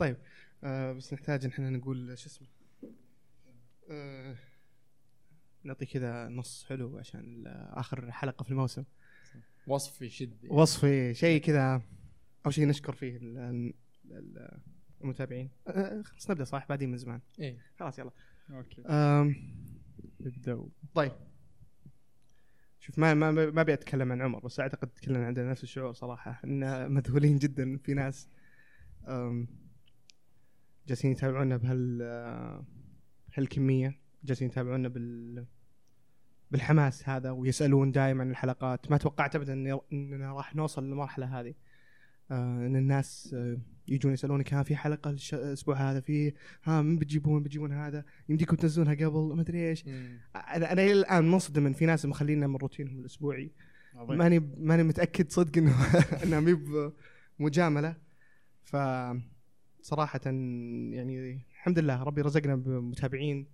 طيب آه بس نحتاج إن إحنا نقول شو اسمه؟ آه نعطي كذا نص حلو عشان آخر حلقة في الموسم. وصف يشد وصفي شيء كذا أو شيء نشكر فيه ال- ال- المتابعين. آه، خلاص نبدأ صح؟ بعدين من زمان. إيه. خلاص يلا. أوكي. نبدا طيب. شوف ما ما ما أبي أتكلم عن عمر بس أعتقد كلنا عندنا نفس الشعور صراحة إن مذهولين جدا في ناس. جالسين يتابعونا بهال هالكميه جالسين يتابعونا بال بالحماس هذا ويسألون دائما عن الحلقات. ما توقعت ابدا إننا راح نوصل للمرحلة هذه. آه إن الناس آه يجون يسألونك ها في حلقة الأسبوع هذا؟ في ها من بتجيبون؟ بتجيبون هذا؟ يمديكم تنزلونها قبل؟ ما أدري إيش. أنا أنا إلى الآن منصدم ان في ناس مخلينا من روتينهم الأسبوعي. ماني ماني متأكد صدق إنه انها مي مجاملة. ف صراحة يعني الحمد لله ربي رزقنا بمتابعين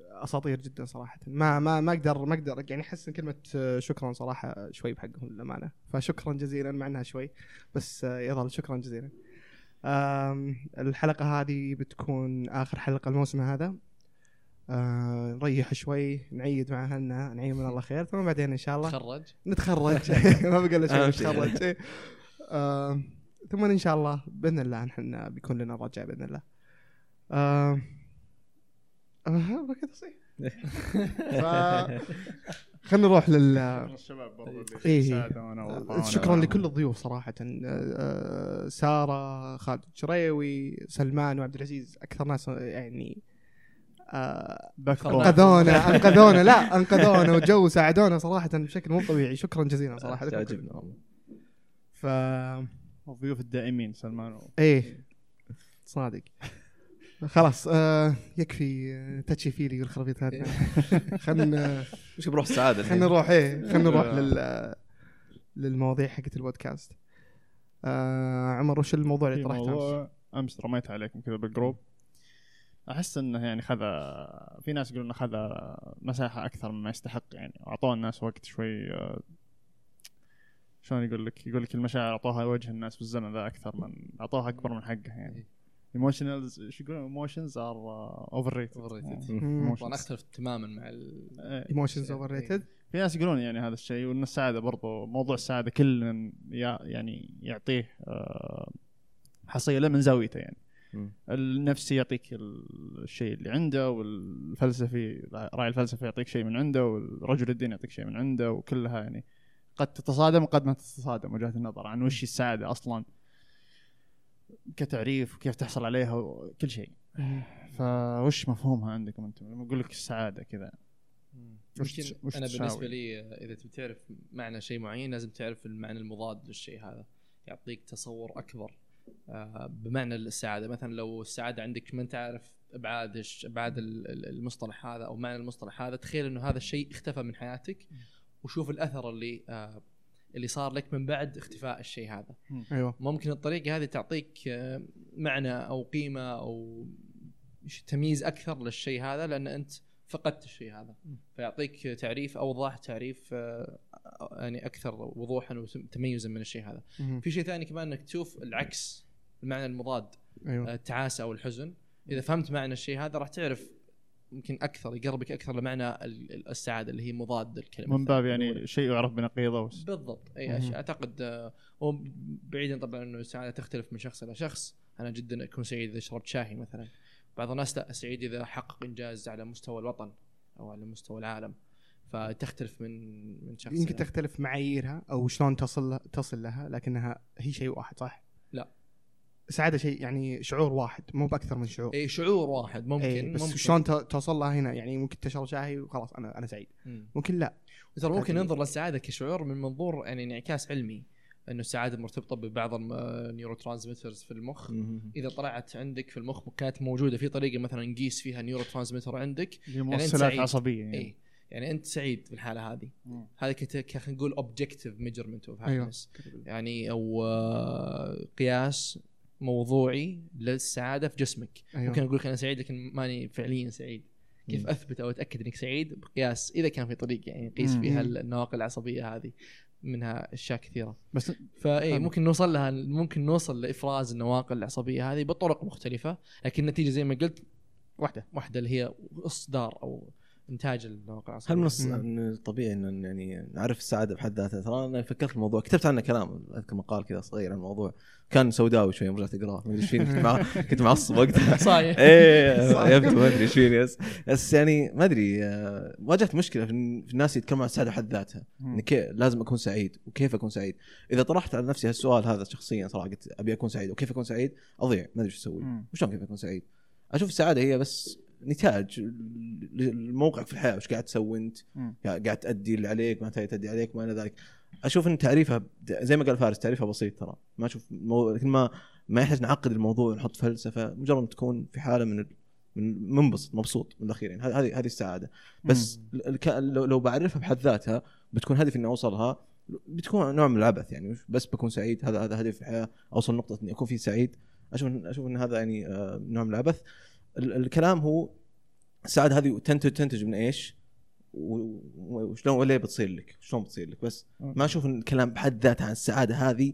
أساطير جدا صراحة. ما ما ما أقدر ما أقدر يعني أحس إن كلمة آه، شكرا صراحة شوي بحقهم للأمانة. فشكرا جزيلا مع إنها شوي بس آه، يظل شكرا جزيلا. آم، الحلقة هذه بتكون آخر حلقة الموسم هذا. آه، نريح شوي نعيد مع اهلنا نعيد من الله خير ثم بعدين إن شاء الله تخرج نتخرج. ما بقى الا شيء. نتخرج. ثم إن شاء الله بإذن الله نحن بيكون لنا رجع بإذن الله. آه، آه، كذا صحيح ف خلينا نروح لل الشباب برضو إيه. شكرا لكل الضيوف صراحة. آه، سارة خالد الشريوي سلمان وعبد العزيز أكثر ناس يعني آه، أنقذونا أنقذونا. لا أنقذونا وجو ساعدونا صراحة بشكل مو طبيعي. شكرا جزيلا صراحة. تعجبنا والله. ف الضيوف الدائمين سلمان و... إيه. صادق. خلاص آه يكفي آه، تاتشي فيلي والخرابيط هذه. خلنا وش بروح السعادة؟ خلنا نروح إيه خلنا نروح لل للمواضيع حقت البودكاست. آه عمر وش الموضوع اللي طرحته أمس؟ أمس رميت عليكم كذا بالجروب. أحس إنه يعني خذ في ناس يقولون إنه خذ مساحة أكثر مما يستحق يعني. أعطوه الناس وقت شوي آه، شلون يقول لك؟ يقول لك المشاعر اعطوها وجه الناس بالزمن ذا أكثر من اعطوها أكبر من حقها يعني. emotionals إيش يقولون؟ emotions are overrated overrated. مم. طبعا أختلف تماما مع ال... emotions overrated في ناس يقولون يعني هذا الشيء وإن السعادة برضو موضوع السعادة كل يعني يعطيه آه، حصيلة من زاويته يعني. النفسي يعطيك الشيء اللي عنده والفلسفي راعي الفلسفة يعطيك شيء من عنده والرجل الدين يعطيك شيء من عنده وكلها يعني قد تتصادم وقد ما تتصادم وجهات النظر عن وش السعادة أصلا كتعريف وكيف تحصل عليها وكل شيء. فوش مفهومها عندكم أنتم؟ لما أقول لك السعادة كذا. وش أنا؟ بالنسبة لي إذا تبي تعرف معنى شيء معين لازم تعرف المعنى المضاد للشيء هذا. يعطيك تصور أكبر آه، بمعنى السعادة. مثلا لو السعادة عندك ما أنت عارف أبعاد أبعاد ال- ال- المصطلح هذا أو معنى المصطلح هذا تخيل إنه هذا الشيء اختفى من حياتك. وشوف الأثر اللي آه، اللي صار لك من بعد اختفاء الشيء هذا. أيوه. ممكن الطريقة هذه تعطيك آه، معنى أو قيمة أو تمييز أكثر للشيء هذا لأن أنت فقدت الشيء هذا. فيعطيك تعريف اوضح تعريف آه، يعني أكثر وضوحا وتميزا من الشيء هذا. مم. في شيء ثاني كمان إنك تشوف العكس المعنى المضاد أيوه. آه، التعاسة أو الحزن. إذا فهمت معنى الشيء هذا راح تعرف يمكن أكثر يقربك أكثر لمعنى ال- ال- السعادة اللي هي مضاد الكلمة من باب. يعني شيء يعرف بنقيضه وس- بالضبط أي. أشياء أعتقد آه، هو بعيدا طبعا إنه السعادة تختلف من شخص إلى شخص أنا جدا أكون سعيد إذا شربت شاي مثلا بعض الناس لا سعيد إذا حقق إنجاز على مستوى الوطن أو على مستوى العالم فتختلف من من شخص يمكن تختلف معاييرها أو شلون تصل تصل لها لكنها هي شيء واحد صح؟ لا. سعاده شيء يعني شعور واحد مو بأكثر من شعور إي شعور واحد ممكن إيه بس ممكن شلون توصل لها هنا يعني ممكن تشرب شاي وخلاص أنا أنا سعيد مم. ممكن لا ترى ممكن ننظر للسعادة كشعور من منظور يعني انعكاس علمي إنه السعادة مرتبطة ببعض ال neurotransmitters في المخ مم. إذا طلعت عندك في المخ كانت موجودة في طريقة مثلا نقيس فيها neurotransmitter عندك موصلات سعيد. عصبية يعني. إي يعني أنت سعيد في الحالة هذه. هذا خلينا نقول objective measurement of. happiness يعني أو آه، قياس موضوعي للسعادة في جسمك أيوه ممكن أقول لك أنا سعيد لكن ماني فعليا سعيد كيف مم. أثبت أو أتأكد إنك سعيد بقياس إذا كان في طريقه يعني نقيس. فيها. النواقل العصبية هذه منها أشياء كثيرة بس فاي. ممكن نوصل لها ممكن نوصل لإفراز النواقل العصبية هذه بطرق مختلفة لكن النتيجة زي ما قلت واحدة واحدة اللي هي إصدار أو إنتاج النواقل العصبيه هل من الطبيعي إن يعني نعرف السعادة بحد ذاتها؟ ترى أنا فكرت في الموضوع كتبت عنه كلام أذكر مقال كذا صغير عن الموضوع. كان سوداوي شوي رجعت أقرأه. ما أدري إيش فيني كنت مع- كنت معصب وقتها. صايح. إيه يبدو ما أدري إيش فيني بس بس يعني ما أدري آه، واجهت مشكلة في الناس يتكلمون عن السعادة بحد ذاتها. إن كي لازم أكون سعيد وكيف أكون سعيد؟ إذا طرحت على نفسي هالسؤال هذا شخصيا صراحة قلت أبي أكون سعيد وكيف أكون سعيد؟ أضيع ما أدري إيش أسوي. وشلون كيف أكون سعيد؟ أشوف السعادة هي بس نتاج موقعك في الحياة وش قاعد تسوي أنت. قاعد تأدي اللي عليك ما تأدي عليك ما إلى ذلك. أشوف إن تعريفها زي ما قال فارس تعريفها بسيط ترى. ما أشوف مو... ما ما يحتاج نعقد الموضوع ونحط فلسفة. مجرد تكون في حالة من. من منبسط مبسوط من الاخير يعني هذه هذه السعادة. بس الك... لو لو بعرفها بحد ذاتها بتكون هدفي اني أوصلها. بتكون نوع من العبث يعني. بس بكون سعيد. هذا هذا هدفي في الحياة. أوصل نقطة إني أكون فيه سعيد. أشوف أشوف إن هذا يعني آه، نوع من العبث. ال- الكلام هو السعاده هذه تنتج تنتج من إيش؟ وشلون ولا بتصير لك؟ شلون بتصير لك؟ بس ما أشوف إن الكلام بحد ذاته عن السعاده هذه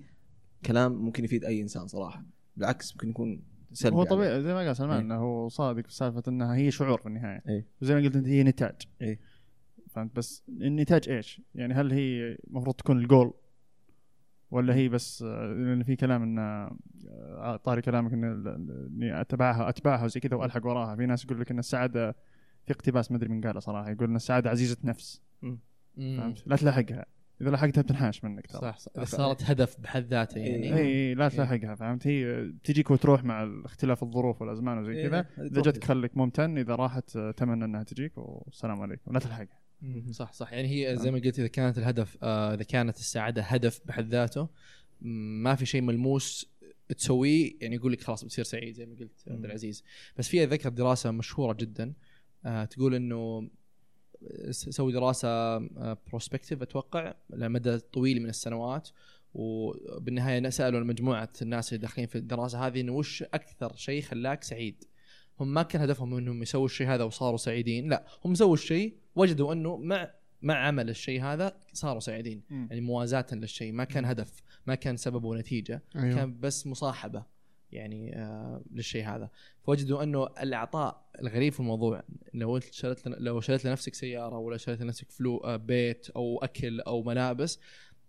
كلام ممكن يفيد أي إنسان صراحة بالعكس ممكن يكون سلبي هو. طبيعي زي ما قال سلمان إيه. إنه هو صادق في سالفة إنها هي شعور في النهاية إيه. وزي ما قلت أنت هي نتاج إيه. فهمت بس النتاج إيش؟ يعني هل هي المفروض تكون الجول ولا هي بس آه، لأن في كلام انه آه، طاري كلامك إن إني أتبعها أتبعها وزي كذا وألحق وراها. في ناس يقول لك إن السعاده في اقتباس ما أدري من قاله صراحة. يقول إن السعاده عزيزة نفس. فهمت؟ لا تلاحقها. إذا لحقتها بتنحاش منك ترى. صح صح. إذا صارت هدف بحد ذاته يعني. اي إيه، لا تلاحقها. فهمت؟ هي تجيك وتروح مع اختلاف الظروف والأزمان وزي إيه، كذا. إذا جتك خليك ممتن إذا راحت آه، تمنى إنها تجيك والسلام عليكم. لا تلحقها. صح صح. يعني هي زي ما قلت إذا كانت الهدف آه إذا كانت السعاده هدف بحد ذاته ما في شيء ملموس تسويه يعني يقول لك خلاص بتصير سعيد زي ما قلت عبد. العزيز. بس في ذكر دراسة مشهورة جدا آه تقول إنه سوي دراسة بروسبكتيف أتوقع لمدى طويل من السنوات. وبالنهاية سالوا مجموعة الناس اللي داخلين في الدراسة هذه إنه وش أكثر شيء خلاك سعيد؟ هم ما كان هدفهم إنهم يسووا الشيء هذا وصاروا سعيدين، لا هم سووا الشيء وجدوا إنه مع مع عمل الشيء هذا صاروا سعيدين، يعني موازاة للشيء ما كان هدف، ما كان سبب ونتيجة، أيوه. كان بس مصاحبة يعني آه للشيء هذا. فوجدوا إنه العطاء الغريب في الموضوع لو أنت شريت لو شريت لنفسك سيارة ولا شريت لنفسك فلو آه بيت أو أكل أو ملابس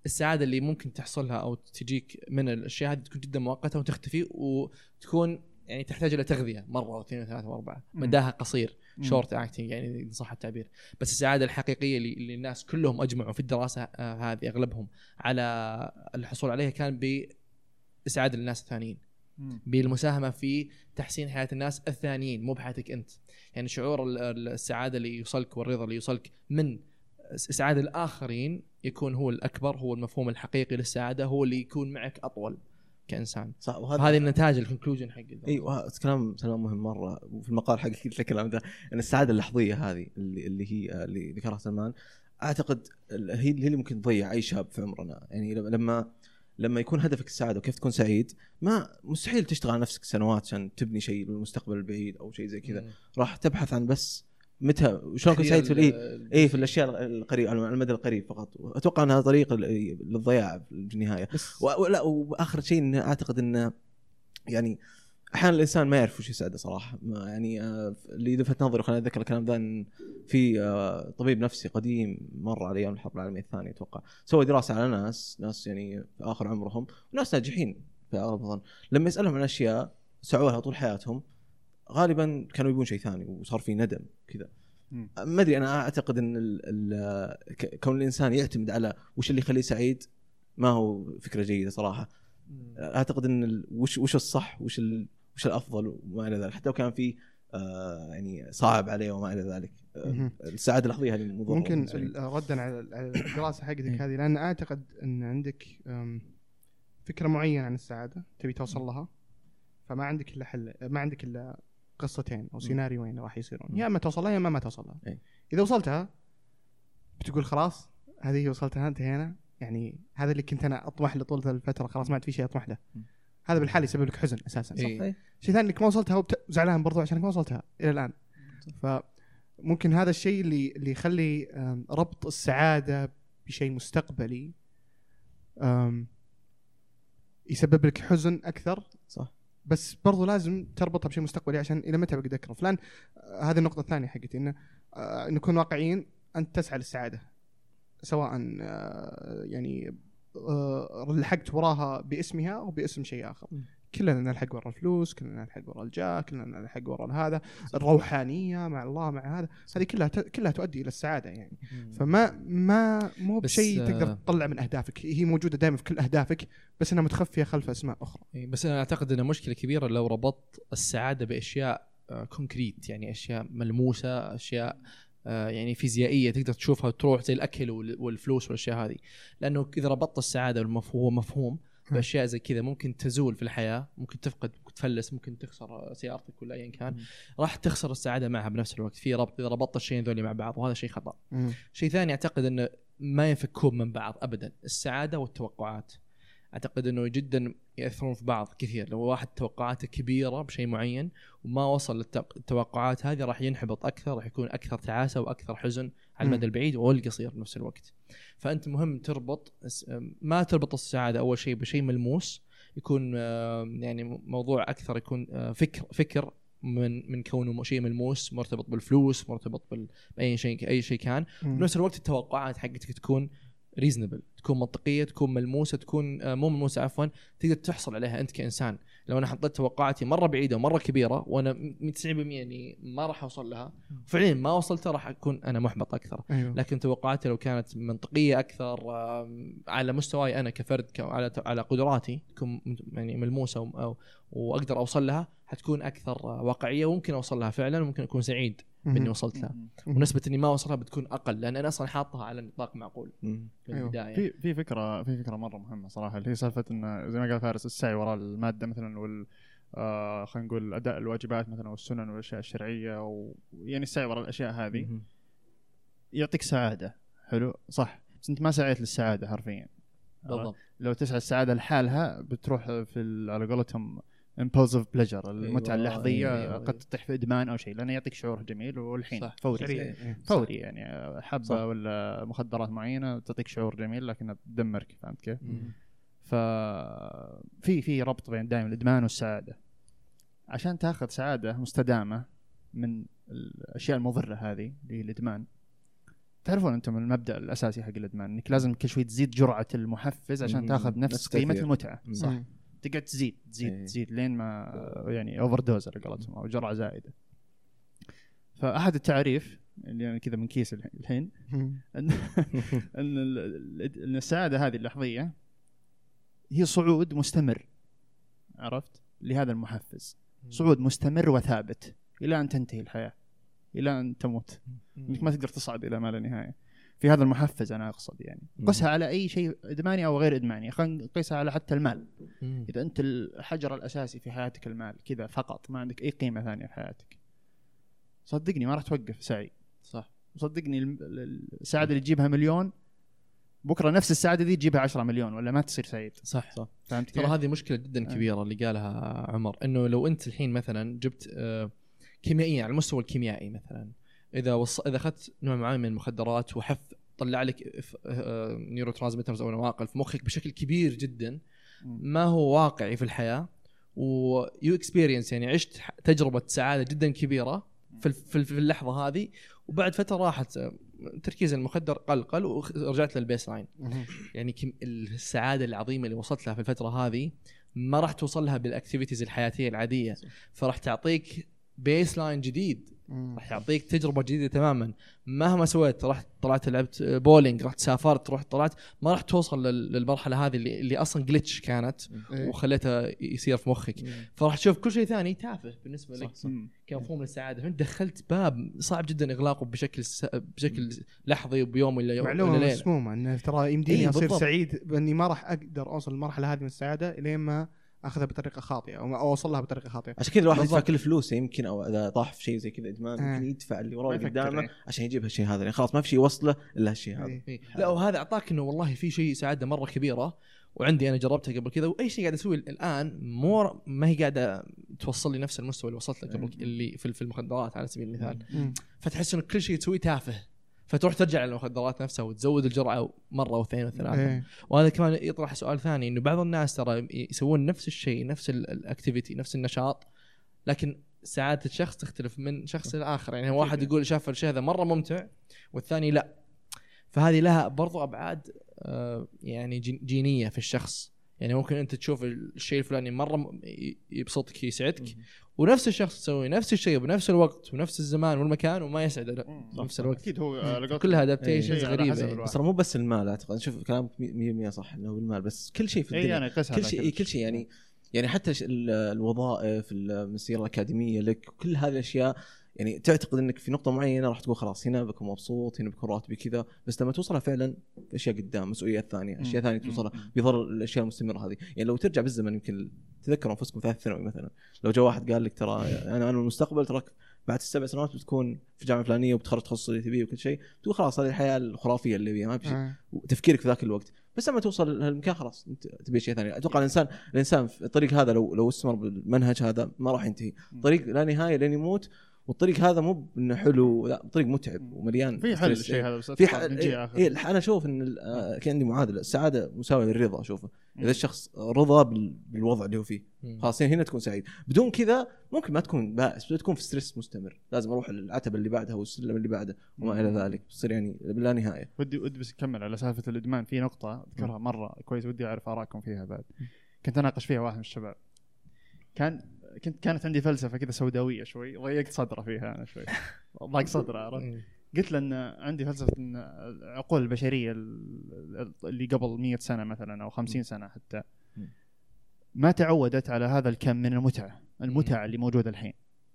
السعادة اللي ممكن تحصلها أو تجيك من الأشياء هذه تكون جدا مؤقتة وتختفي وتكون يعني تحتاج إلى تغذية مرة واثنين وثلاثه واربعه. مداها قصير. short acting يعني ان صح التعبير بس السعادة الحقيقية اللي, اللي الناس كلهم أجمعوا في الدراسة آه، هذه أغلبهم على الحصول عليها كان بإسعاد الناس الثانيين. بالمساهمة في تحسين حياة الناس الثانيين مو بحياتك أنت يعني شعور ال- ال- السعادة اللي يوصلك والرضا اللي يوصلك من اسعاد الآخرين يكون هو الأكبر هو المفهوم الحقيقي للسعادة هو اللي يكون معك أطول كإنسان. صح وهذا هذه النتاج الكونكلوجن حق. أيوه كلام كلام مهم مرة. وفي المقال حقي قلت الكلام ده. ان السعاده اللحظية هذه اللي, اللي هي اللي ذكرها سلمان. أعتقد هي اللي ممكن تضيع أي شاب في عمرنا. يعني لما لما يكون هدفك السعاده وكيف تكون سعيد ما مستحيل تشتغل على نفسك سنوات عشان تبني شيء للمستقبل البعيد أو شيء زي كذا. راح تبحث عن بس متى شلون كنت سعيد في إيه في الأشياء القريبه على المدى القريب فقط. أتوقع إنها طريق للضياع في النهاية. ولا وآخر شيء انه أعتقد انه يعني أحيانا الإنسان ما يعرف وش يسعده صراحة. ما يعني آه، اللي لفت نظري وخلاني أتذكر الكلام ذا إن في آه، طبيب نفسي قديم مر على أيام الحرب العالمية الثانية أتوقع. سوى دراسة على ناس ناس يعني في آخر عمرهم وناس ناجحين في أغلب الظن لما يسألهم عن أشياء سعوها طول حياتهم غالبا كانوا يبون شيء ثاني وصار في ندم كذا. ما أدري أنا أعتقد إن ال ال ك- كون الإنسان يعتمد على وش اللي يخليه سعيد ما هو فكرة جيدة صراحة. أعتقد إن وش وش الصح وش وش الأفضل وما إلى ذلك حتى لو كان في آه يعني صعب عليه وما إلى ذلك آه. السعادة اللحظيه هذه مضره ممكن ردا على الدراسة حقتك إيه. هذه لأن أعتقد إن عندك فكرة معينة عن السعادة تبي توصل لها فما عندك إلا حل ما عندك إلا قصتين أو سيناريوين راح يصيرون. يا اما توصل لها يا اما ما توصل لها إيه. إذا وصلتها بتقول خلاص هذه وصلتها انتهينا يعني هذا اللي كنت أنا أطمح له طول الفترة خلاص ما عاد في شيء أطمح له. هذا بالحال يسبب لك حزن أساسا صح؟ إيه. شيء ثاني إنك ما وصلتها وزعلان برضو عشانك ما وصلتها إلى الآن فممكن هذا الشيء اللي اللي يخلي ربط السعادة بشيء مستقبلي يسبب لك حزن أكثر صح بس برضو لازم تربطها بشيء مستقبلي عشان إلى متى بقدر فلان آه، هذه النقطة الثانية حقتي إنه آه، نكون واقعيين أنت تسعى للسعادة سواء آه، يعني آه، لحقت وراها باسمها أو باسم شيء آخر. كلنا نلحق ورا الفلوس كلنا نلحق ورا الجاه كلنا نلحق ورا هذا الروحانية مع الله مع هذا. هذه كلها كلها تؤدي إلى السعادة يعني. فما ما مو بشيء آه، تقدر تطلع من أهدافك. هي موجودة دائما في كل أهدافك بس أنها متخفية خلف أسماء أخرى. إيه، بس أنا أعتقد انها مشكلة كبيرة لو ربطت السعادة بأشياء آه، كونكريت يعني أشياء ملموسة أشياء آه، يعني فيزيائية تقدر تشوفها وتروح زي الأكل وال- والفلوس والأشياء هذه. لأنه إذا ربطت السعادة والمفهوم مفهوم بأشياء زي كذا ممكن تزول في الحياة ممكن تفقد ممكن تفلس ممكن تخسر سيارتك ولا ايا كان. راح تخسر السعادة معها بنفس الوقت. في ربط إذا ربطت الشيئين ذولي مع بعض وهذا شيء خطأ. شيء ثاني أعتقد إنه ما ينفكون من بعض ابدا السعادة والتوقعات. أعتقد إنه جدا يأثرون في بعض كثير. لو واحد توقعاته كبيرة بشيء معين وما وصل للتوقعات هذه راح ينحبط أكثر راح يكون أكثر تعاسة وأكثر حزن على المدى. البعيد والقصير بنفس الوقت. فأنت مهم تربط ما تربط السعادة أول شيء بشيء ملموس يكون يعني موضوع أكثر يكون آه، فكر فكر من من كونه شيء ملموس مرتبط بالفلوس مرتبط بأي شيء أي شيء كان. بنفس الوقت التوقعات حقتك تكون ريزنبل تكون منطقية تكون ملموسة تكون آه، مو ملموسة عفوا تقدر تحصل عليها أنت كإنسان. لو أنا حطيت توقعاتي مرة بعيدة ومرة كبيرة وأنا م- 90% إني ما راح أوصل لها فعليا ما وصلتها راح أكون أنا محبط أكثر. أيوه. لكن توقعاتي لو كانت منطقية أكثر على مستواي أنا كفرد على على قدراتي تكون يعني ملموسة أو- وأقدر أوصل لها حتكون أكثر آه، واقعية وممكن أوصل لها فعلا وممكن أكون سعيد باني وصلت لها. ونسبة إني ما اوصلها بتكون أقل لأن أنا أصلا حاطها على نطاق معقول. في. البداية. في في فكرة في فكرة مرة مهمة صراحة اللي هي سالفة انه زي ما قال فارس السعي وراء المادة مثلا وال آه خلينا نقول أداء الواجبات مثلا والسنن والأشياء الشرعية ويعني السعي وراء الأشياء هذه. يعطيك سعادة. حلو؟ صح. بس أنت ما سعيت للسعادة حرفيا. بالضبط. لو تسعى السعادة لحالها بتروح في على قولتهم impulsive pleasure المتعة أيوة، اللحظية أيوة، قد أيوة. تطيح في ادمان أو شيء لأنه يعطيك شعور جميل والحين صح. فوري سريع. فوري يعني حبة صح. ولا مخدرات معينة تعطيك شعور جميل لكنها تدمرك فهمت كيف؟ ف في في ربط بين دائما الإدمان والسعادة عشان تأخذ سعادة مستدامة من الأشياء المضرة هذه اللي هي الإدمان تعرفون أنتم المبدأ الأساسي حق الإدمان إنك لازم كل شوي تزيد جرعة المحفز عشان. تأخذ نفس قيمة. المتعة. صح تقعد تزيد تزيد إيه. تزيد لين ما يعني overdose على قولتهم أو جرعة زائده فأحد التعريف اللي أنا كذا من كيس الحين إن إن السعادة هذه اللحظية هي صعود مستمر. عرفت؟ لهذا المحفز. صعود مستمر وثابت إلى أن تنتهي الحياة إلى أن تموت. إنك ما تقدر تصعد إلى ما لا نهاية. في هذا المحفز أنا أقصد يعني. قسها على أي شيء إدماني أو غير إدماني خلينا نقيسها على حتى المال مم. إذا أنت الحجر الأساسي في حياتك المال كذا فقط ما عندك أي قيمة ثانية في حياتك صدقني ما راح توقف سعي صح صدقني السعادة اللي تجيبها مليون بكرة نفس السعادة دي تجيبها 10 مليون ولا ما تصير سعيد صح صح فهمت ترى؟ هذه مشكلة جدا آه. كبيرة اللي قالها عمر إنه لو أنت الحين مثلا جبت آه، كيميائيا على المستوى الكيميائي مثلا إذا وص... إذا أخذت نوع معين من المخدرات وحف طلع لك neurotransmitters أو نواقل في مخك بشكل كبير جدا. ما هو واقعي في الحياة؟ و you experience يعني عشت تجربة سعادة جدا كبيرة في ال- في ال- في اللحظة هذه وبعد فترة راحت آه، تركيز المخدر قل قل ورجعت لل baseline يعني كم السعادة العظيمة اللي وصلت لها في الفترة هذه ما راح توصل لها بال activities الحياتية العادية. فراح تعطيك baseline جديد. راح يعطيك تجربة جديدة تماما. مهما سويت رحت طلعت لعبت بولينج رحت سافرت رحت طلعت ما راح توصل لل- للمرحلة هذه اللي, اللي أصلا جلتش كانت إيه. وخليتها يصير في مخك. فراح تشوف كل شيء ثاني تافه بالنسبة لك. كمفهوم للسعاده فانت دخلت باب صعب جدا إغلاقه بشكل س... بشكل لحظي بيوم ولا يوم معلومة مسمومة إنه ترى يمديني إيه، أصير. سعيد بإني ما راح أقدر أوصل للمرحلة هذه من السعادة إلين ما أخذها بطريقة خاطئة أو ما- أو اوصل لها بطريقة خاطئة عشان كذا الواحد يدفع. كل فلوسه يمكن أو إذا طاح في شيء زي كذا إدمان آه. يمكن يدفع اللي وراه قدامه إيه. عشان يجيب هالشيء هذا يعني خلاص ما في شيء يوصله إلا هالشيء هذا إيه. إيه. لا وهذا أعطاك إنه والله في شيء سعاده مرة كبيرة وعندي أنا جربتها قبل كذا وأي شيء قاعد أسويه الآن مو ما هي قاعدة توصل لي نفس المستوى اللي وصلت له قبل اللي في المخدرات على سبيل المثال مم. فتحس إنه كل شيء تسويه تافه فتروح ترجع للمخدرات نفسها وتزود الجرعة مرة واثنين وثلاثة. إيه. وهذا كمان يطرح سؤال ثاني إنه بعض الناس ترى يسوون نفس الشيء نفس ال- الاكتيفيتي نفس النشاط لكن سعادة الشخص تختلف من شخص لاخر يعني واحد يقول شاف الشيء هذا مرة ممتع والثاني لا. فهذه لها برضو أبعاد آه، يعني جين- جينية في الشخص. يعني ممكن أنت تشوف الشيء الفلاني مرة يبسطك يسعدك. ونفس الشخص يسوي نفس الشيء بنفس الوقت ونفس الزمان والمكان وما يسعده بنفس الوقت. أكيد هو كلها إيه، adaptations غريبة يعني. ترى مو بس المال أعتقد شوف كلامك 100% صح إنه بالمال بس كل شيء في اي الدنيا. قسها كل شيء كل شيء يعني يعني حتى الوظائف المسيرة الأكاديمية لك كل هذه الأشياء يعني تعتقد إنك في نقطة معينة راح تقول خلاص هنا بكون مبسوط هنا بكون راتبي كذا بس لما توصلها فعلا في أشياء قدام مسؤوليات ثانية أشياء ثانية توصلها بيضر الأشياء المستمرة هذه. يعني لو ترجع بالزمن يمكن تذكروا أنفسكم ثالث ثانوي مثلا لو جاء واحد قال لك ترى أنا أنا المستقبل تراك بعد السبع سنوات بتكون في الجامعة الفلانيه وبتخرج تخصص اللي تبيه وكل شيء تقول خلاص هذه الحياة الخرافية اللي بيها ما في شيء. وتفكيرك في ذاك الوقت. بس لما توصل لهالمكان خلاص أنت تبي شيء ثاني. أتوقع الإنسان الإنسان في الطريق هذا لو لو استمر بالمنهج هذا ما راح ينتهي. طريق لا نهاية لين يموت والطريق هذا مو إنه حلو لا طريق متعب ومليان في حل. الشيء هذا بس في أتوقع ح... بنجي إيه أنا أشوف إن ال- آه، كان عندي معادلة السعادة مساوية للرضا أشوفه. إذا الشخص رضى بال- بالوضع اللي هو فيه. خلاص هنا تكون سعيد. بدون كذا ممكن ما تكون بائس تكون في ستريس مستمر. لازم أروح العتبة اللي بعدها والسلم اللي بعده وما إلى ذلك. تصير يعني بلا نهاية. ودي ودي بس أكمل على سالفة الإدمان. في نقطة أذكرها مرة كويس ودي أعرف آرائكم فيها بعد. كنت أناقش فيها واحد من الشباب. كان كنت كانت عندي فلسفة كذا سوداوية شوي ضيقت صدرة فيها أنا شوي ضاق صدرة عرفت. قلت له إن عندي فلسفة إن العقول البشرية ال- اللي قبل 100 سنة مثلا أو 50 سنة حتى. ما تعودت على هذا الكم من المتعة المتعة. اللي موجودة الحين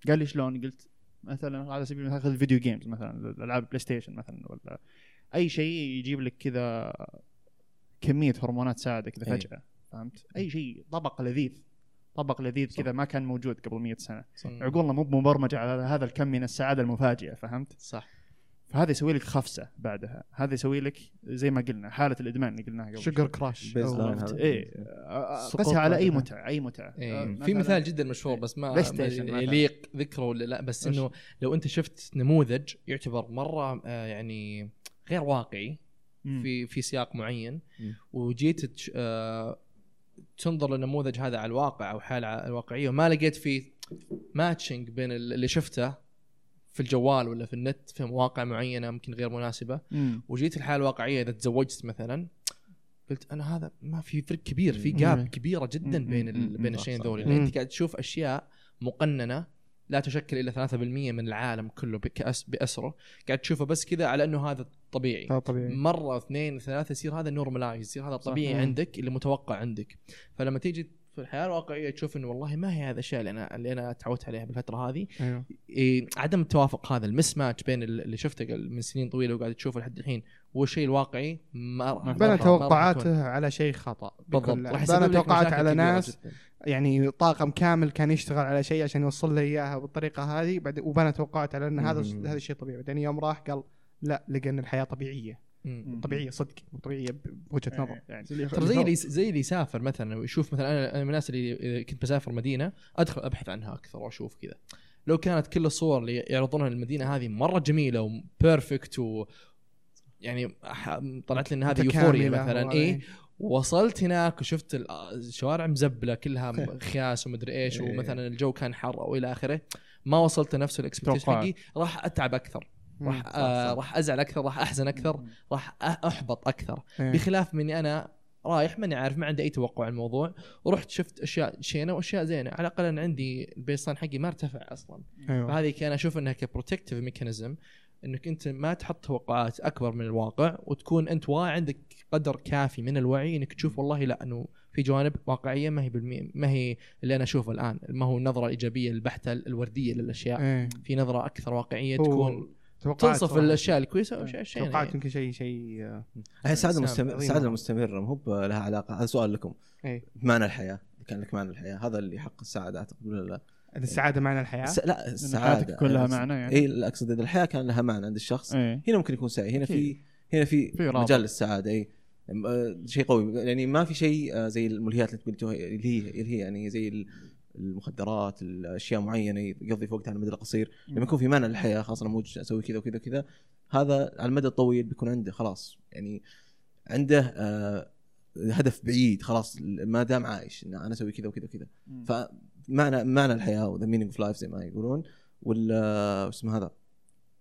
قال لي شلون قلت مثلا على سبيل المثال خذ ال video games مثلا الألعاب البلاي ستيشن مثلا ولا أي شيء يجيب لك كذا كمية هرمونات سعاده كذا أي. فجأة فهمت أي شيء طبق لذيذ طبق لذيذ صح. كذا ما كان موجود قبل 100 سنة مم. عقولنا مو مبرمجه على هذا الكم من السعادة المفاجئة فهمت صح فهذا يسوي لك خفسة بعدها هذا يسوي لك زي ما قلنا حالة الإدمان اللي قلناها قبل شجر. كراش سقوط قسها على أي. متعة أي متعة إيه. آه، في مثال جدا مشهور بس ما. يليق ذكره ولا لا بس؟ إنه لو أنت شفت نموذج يعتبر مرة آه، يعني غير واقعي. في في سياق معين. وجيت آه، تنظر للنموذج هذا على الواقع أو حاله الواقعية وما لقيت فيه ماتشنج بين اللي شفته في الجوال ولا في النت في مواقع معينة يمكن غير مناسبة مم. وجيت الحالة الواقعية إذا تزوجت مثلا قلت أنا هذا ما في فرق كبير في. جاب. كبيرة جدا. بين. بين الشيئين. ذولي. لأن أنت قاعد تشوف أشياء مقننة لا تشكل إلا 3% من العالم كله بكأس بأسره. قاعد تشوفه بس كذا على أنه هذا طبيعي. هذا طبيعي. مرة اثنين ثلاثة يصير هذا نورمالايز يصير هذا طبيعي مم. عندك اللي متوقع عندك. فلما تيجي في الحياة الواقعية تشوف إنه والله ما هي هذا الاشياء اللي أنا اللي أنا تعودت عليها بالفترة هذه إيه عدم التوافق هذا المس ماتش بين ال- اللي شفته من سنين طويلة وقاعد تشوفه لحد الحين والشيء الواقعي ما بنى. توقعاته على شيء خطأ بالضبط راح بنى توقعات على ناس. يعني طاقم كامل كان يشتغل على شيء عشان يوصل له إياها بالطريقة هذه بعد وبنى توقعات على إن هذا. هذا الشيء طبيعي بعدين يوم راح قال لا لقى ان الحياة طبيعية. طبيعية صدق طبيعية بوجهة نظر إيه، يعني اللي- ترى زي اللي زي اللي يسافر مثلا ويشوف مثلا أنا من الناس اللي كنت بسافر مدينة أدخل أبحث عنها أكثر وأشوف كذا. لو كانت كل الصور اللي يعرضونها للمدينة هذه مرة جميلة وبيرفكت و يعني طلعت لي ان هذه يوفوريا مثلا اي وصلت هناك وشفت ال- الشوارع مزبلة كلها خياس ومدري إيش إيه. ومثلا الجو كان حر أو إلى آخره. ما وصلت نفس ال expectation. حقي راح أتعب أكثر. راح آه. راح أزعل أكثر راح أحزن أكثر راح أحبط أكثر. بخلاف مني أنا رايح ماني عارف ما عندي أي توقع عن الموضوع. ورحت شفت أشياء شينة وأشياء زينة. على الأقل أنا عندي ال baseline حقي ما ارتفع أصلا. أيوه. فهذه كان أشوف إنها ك protective mechanism إنك أنت ما تحط توقعات أكبر من الواقع وتكون أنت واعي عندك قدر كافي من الوعي إنك تشوف والله لا إنه في جوانب واقعية ما هي بالمي... ما هي اللي أنا أشوفها الآن. ما هو النظرة الإيجابية البحتة الوردية للأشياء. إيه. في نظرة أكثر واقعية تكون تنصف. الأشياء الكويسة والاشياء الشينة توقعات يعني. يمكن شيء شيء هي السعاده سام، المستمر عظيم السعاده. المستمره مو لها علاقة هذا سؤال لكم إيه معنى الحياة كان لك معنى الحياة هذا اللي يحقق السعادة أعتقد ولا لا؟ السعادة معنى الحياة الس... لا السعادة يكون لها أقصد- معنى يعني. اي لا أقصد إذا الحياة كان لها معنى عند الشخص إيه هنا ممكن يكون سعي هنا في أكيد. هنا في. مجال للسعادة اي آه، شيء قوي يعني ما في شيء آه، زي الملهيات اللي قلتوها اللي هي اللي هي يعني زي المخدرات الأشياء معينة يقضي في وقت على المدى القصير. لما يكون في معنى للحياة خلاص أنا موجود أسوي كذا وكذا وكذا هذا على المدى الطويل بيكون عنده خلاص يعني عنده آه هدف بعيد خلاص ما دام عايش إن أنا أسوي كذا وكذا وكذا. فمعنى معنى الحياة و the meaning of life زي ما يقولون وال آه، اسمه هذا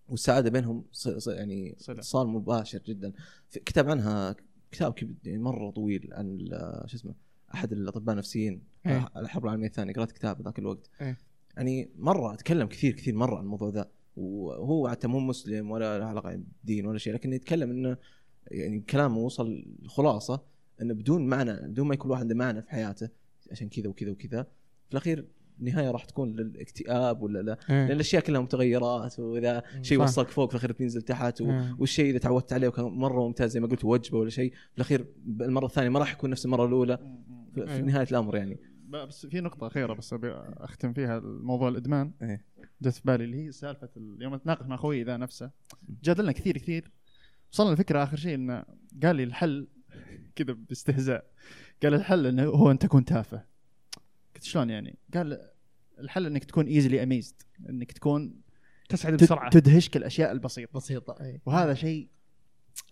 والسعادة بينهم يعني. اتصال مباشر جدا في كتاب عنها كتاب كب- يعني مرة طويل عن ال- شو اسمه أحد الأطباء النفسيين إيه. الحرب العالمية الثانية قرأت كتاب ذاك الوقت إيه. يعني مرة أتكلم كثير كثير مرة عن الموضوع ذا وهو حتى مو مسلم ولا له علاقة بدين ولا شيء لكن يتكلم إنه يعني كلامه وصل الخلاصه إنه بدون معنى بدون ما يكون الواحد عنده معنى في حياته عشان كذا وكذا وكذا في الأخير النهايه راح تكون للاكتئاب ولا لا لأن إيه. الأشياء كلها متغيرات وإذا شيء صح. وصلك فوق في الأخير بينزل تحت و... إيه. والشيء اذا تعودت عليه وكان مرة ممتاز زي ما قلت وجبة ولا شيء في الأخير المره الثانية ما راح يكون نفس المرة الأولى مم. في, أيوه. نهاية الأمر يعني بس في نقطة أخيرة بس أبي أختم فيها الموضوع الإدمان. إيه. جت في بالي اللي هي سالفة ال- يوم أتناقش مع أخوي ذا نفسه جادلنا كثير كثير. وصلنا الفكرة آخر شيء إنه قال لي الحل كذا باستهزاء. قال الحل إنه هو أن تكون تافه. قلت شلون يعني؟ قال الحل إنك تكون easily amazed إنك تكون تسعد بسرعة. تدهشك الأشياء البسيطة. بسيطة اي وهذا شيء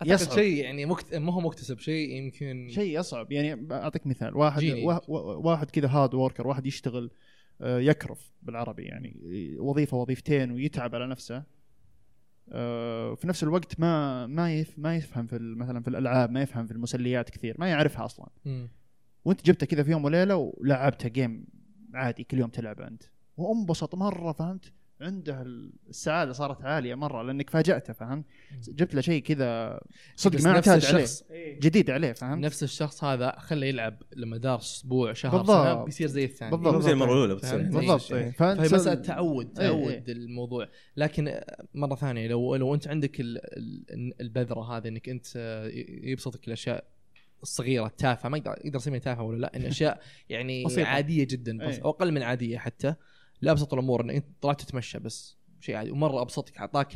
يصعب. شيء يعني مكت... ما هو مكتسب شيء يمكن شيء يصعب. يعني أعطيك مثال. واحد وا- واحد كذا hard worker واحد يشتغل آه، يكرف بالعربي يعني وظيفة وظيفتين ويتعب على نفسه آه، في نفس الوقت ما ما يف ما يفهم في مثلا في الألعاب ما يفهم في المسليات كثير ما يعرفها أصلا. مم. وأنت جبته كذا في يوم وليلة ولعبته جيم عادي كل يوم تلعبه أنت. وأنبسط مرة فهمت؟ عنده السعادة صارت عالية مرة لأنك فاجأته فهمت جبت له شيء كذا صدق ما نفس اعتاد عليه الشخص جديد عليه فهمت نفس الشخص هذا خليه يلعب لمدار أسبوع شهر بالضبط. سنة بيصير زي الثاني بالضبط. مو زي المرة الأولى فهمت؟ بالضبط الشيء. إيه. فأنت فهي مساله تعود إيه، تعود إيه. الموضوع لكن مرة ثانية لو لو أنت عندك ال- ال- البذرة هذه إنك أنت يبسطك الاشياء الصغيره التافهه ما يقدر يقدر يسميها تافهة ولا لا إن أشياء يعني بسيطة. عادية جدا بس إيه. أو أقل من عادية حتى لا أبسط الأمور انك أنت طلعت تتمشى بس شيء عادي ومرة أبسطك أعطاك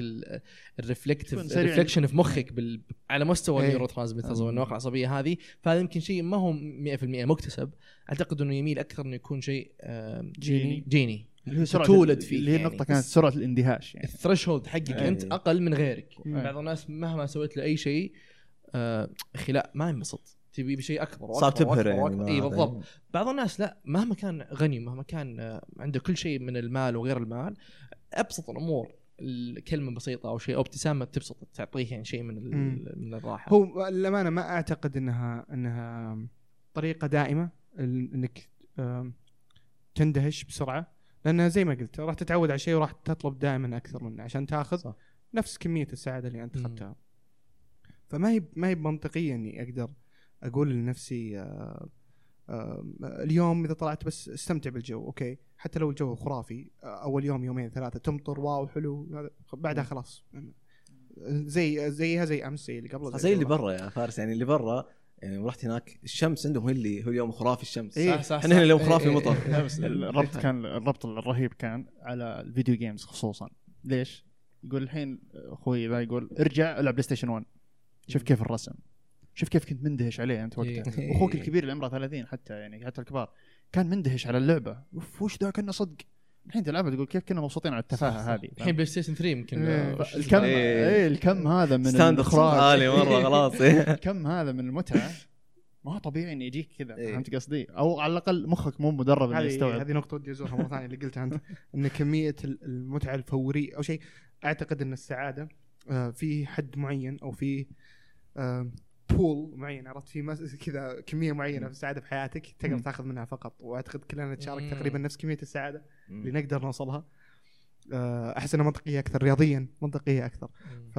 ال reflective سريع. ال reflection في مخك بال... على مستوى. ال neurotransmitters والنواقل العصبية هذه فهذا يمكن شيء ما هو 100% مكتسب أعتقد إنه يميل أكثر إنه يكون شيء جيني. جيني اللي هو سرعة تولد فيه اللي هي يعني. النقطة كانت سرعة الاندهاش يعني ال threshold حقك إيه. أنت أقل من غيرك إيه. بعض الناس مهما سويت له أي شيء آه، أخي لا ما ينبسط تبي بشيء أكبر صار تبهر يعني اي بالضبط. بعض الناس لا مهما كان غني مهما كان آه، عنده كل شيء من المال وغير المال أبسط الأمور الكلمة بسيطة أو شيء أو ابتسامة تبسط تعطيه يعني شيء من. من الراحة هو للأمانة ما أعتقد إنها إنها طريقة دائمة ال- إنك آم، تندهش بسرعة لانها زي ما قلت راح تتعود على شيء وراح تطلب دائما أكثر منه عشان تأخذ صح. نفس كمية السعادة اللي أنت مم. أخذتها فما هي ما هي منطقيه إني أقدر أقول لنفسي آه، آه، اليوم إذا طلعت بس استمتع بالجو okay. حتى لو الجو خرافي آه، أول يوم يومين ثلاثة تمطر wow حلو هذا بعدها خلاص. زي زيها زي أمس زي اللي قبل زي اللي برا يا فارس. يعني اللي برا يعني رحت هناك الشمس عندهم هي اللي هو اليوم خرافي الشمس. إيه. صح صح إحنا هنا اليوم. خرافي إيه، إيه، مطر إيه. بس الربط كان الربط الرهيب كان على ال video games خصوصا. ليش؟ يقول الحين أخوي ذا يقول ارجع العب بلاي ستيشن 1 شوف كيف الرسم. شوف كيف كنت مندهش عليه أنت وقتها إيه. واخوك الكبير اللي عمره 30 حتى يعني حتى الكبار كان مندهش على اللعبة أوف وش ذا كنا صدق الحين تلعبها تقول كيف كنا مبسوطين على التفاهة هذه الحين بلاي ستيشن 3 يمكن إيه. آه، الكم اسمه؟ إيه. الكم هذا من الاخراج عالي مرة خلاص. الكم هذا من المتعة ما هو طبيعي إنه يجيك كذا إيه. فهمت قصدي؟ أو على الأقل مخك مو مدرب إنه هذه يستوعب هذه نقطة ودي أزورها مرة ثانية اللي قلتها أنت إن كمية ال- المتعة الفورية أو شيء أعتقد إن السعادة آه، في حد معين أو في بول معين عرفت؟ في كذا كمية معينة في السعادة في حياتك تقدر. تاخذ منها فقط. وأعتقد كلنا نتشارك. تقريبا نفس كمية السعادة اللي. نقدر نوصلها. آه، أحس إنها منطقية أكثر رياضيا منطقية أكثر. ف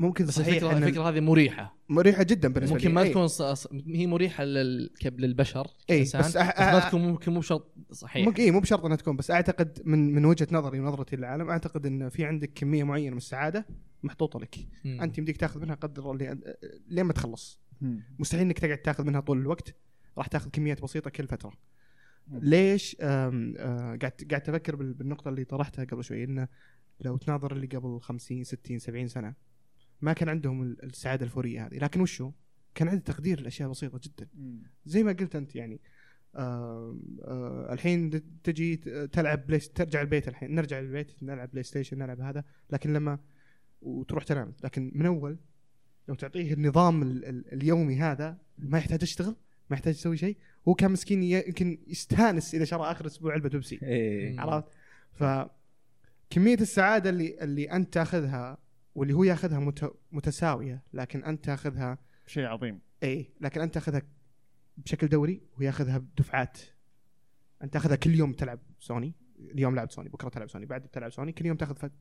ممكن بس صحيح الفكرة إن الفكرة هذه مريحة. مريحة جدا بالنسبة ممكن لي. ما إيه. تكون ص... هي مريحة لل... للبشر اي بس, بس, أح- ما أح- تكون ممكن مو بشرط صحيح. مو اي مو بشرط إنها تكون بس أعتقد من من وجهة نظري ونظرتي للعالم أعتقد إن في عندك كمية معينة من السعادة محطوطة لك. مم. أنت يمديك تاخذ منها قدر اللي لين ما تخلص. مم. مستحيل إنك تقعد تاخذ منها طول الوقت. راح تاخذ كميات بسيطة كل فترة. مم. ليش؟ آه، قاعد قاعد أفكر بال- بالنقطة اللي طرحتها قبل شوي إنه لو تناظر اللي قبل 50 60 70 سنة ما كان عندهم ال- السعادة الفورية هذه. لكن وشو؟ كان عنده تقدير الاشياء بسيطة جدا. مم. زي ما قلت أنت يعني آه آه الحين تجي تلعب بلاي ترجع البيت الحين. نرجع البيت نلعب بلاي ستيشن نلعب هذا. لكن لما وتروح تنام. لكن من أول لو تعطيه النظام ال ال اليومي هذا ما يحتاج يشتغل ما يحتاج يسوي شيء هو كان مسكين يمكن يستأنس إذا شرى آخر أسبوع علبه بيبسي إيه عرفت؟ ف كمية السعادة اللي اللي أنت تأخذها واللي هو يأخذها مت متساوية لكن أنت تأخذها شيء عظيم. اي لكن أنت تأخذها بشكل دوري ويأخذها بدفعات. أنت تأخذها كل يوم تلعب سوني. اليوم لعب سوني بكرة تلعب سوني بعد تلعب سوني كل يوم تأخذ فت-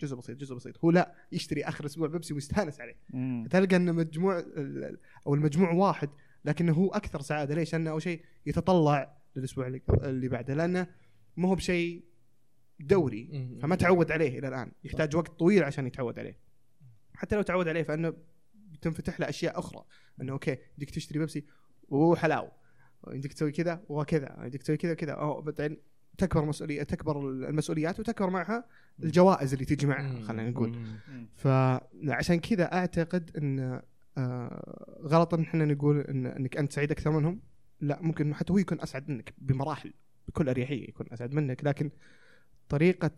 جزء بسيط جزء بسيط. هو لا يشتري آخر أسبوع بيبسي ويستانس عليه مم. تلقى إن مجموع أو المجموع واحد لكنه هو أكثر سعادة. ليش؟ لأنه أول شيء يتطلع للأسبوع اللي, اللي بعده لأنه ما هو بشيء دوري. فما تعود عليه إلى الآن. يحتاج وقت طويل عشان يتعود عليه. حتى لو تعود عليه فإنه بتنفتح له أشياء أخرى. إنه أوكي يديك تشتري بيبسي وحلاو يديك تسوي كذا وكذا يديك تسوي كذا وكذا. أو بعدين تكبر مسؤوليه تكبر المسؤوليات وتكبر معها الجوائز اللي تجي معها. خلينا نقول. فعشان كذا أعتقد إن آه، غلط إن إحنا نقول إن إنك أنت سعيد أكثر منهم لا ممكن حتى هو يكون أسعد منك بمراحل بكل أريحية يكون أسعد منك لكن طريقة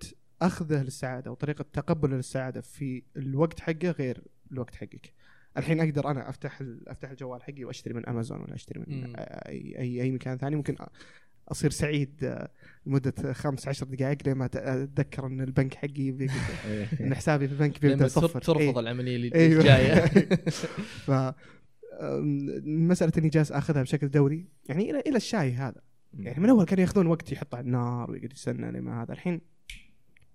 أخذه للسعادة وطريقة تقبله للسعادة في الوقت حقه غير الوقت حقك الحين أقدر أنا أفتح أفتح الجوال حقي وأشتري من أمازون ولا أشتري من. أي أي, أي مكان ثاني ممكن أصير سعيد آه، لمدة خمس عشر دقائق لما أتذكر إن البنك حقي بي- إن حسابي في البنك بيبدأ يصفر. ترفض إيه. العملية اللي أيوه جاية. ف مسألة إني جالس آخذها بشكل دوري يعني إلى إلى الشاي هذا. يعني من أول كانوا يأخذون وقت يحط على النار ويقعد يستنى لما هذا. الحين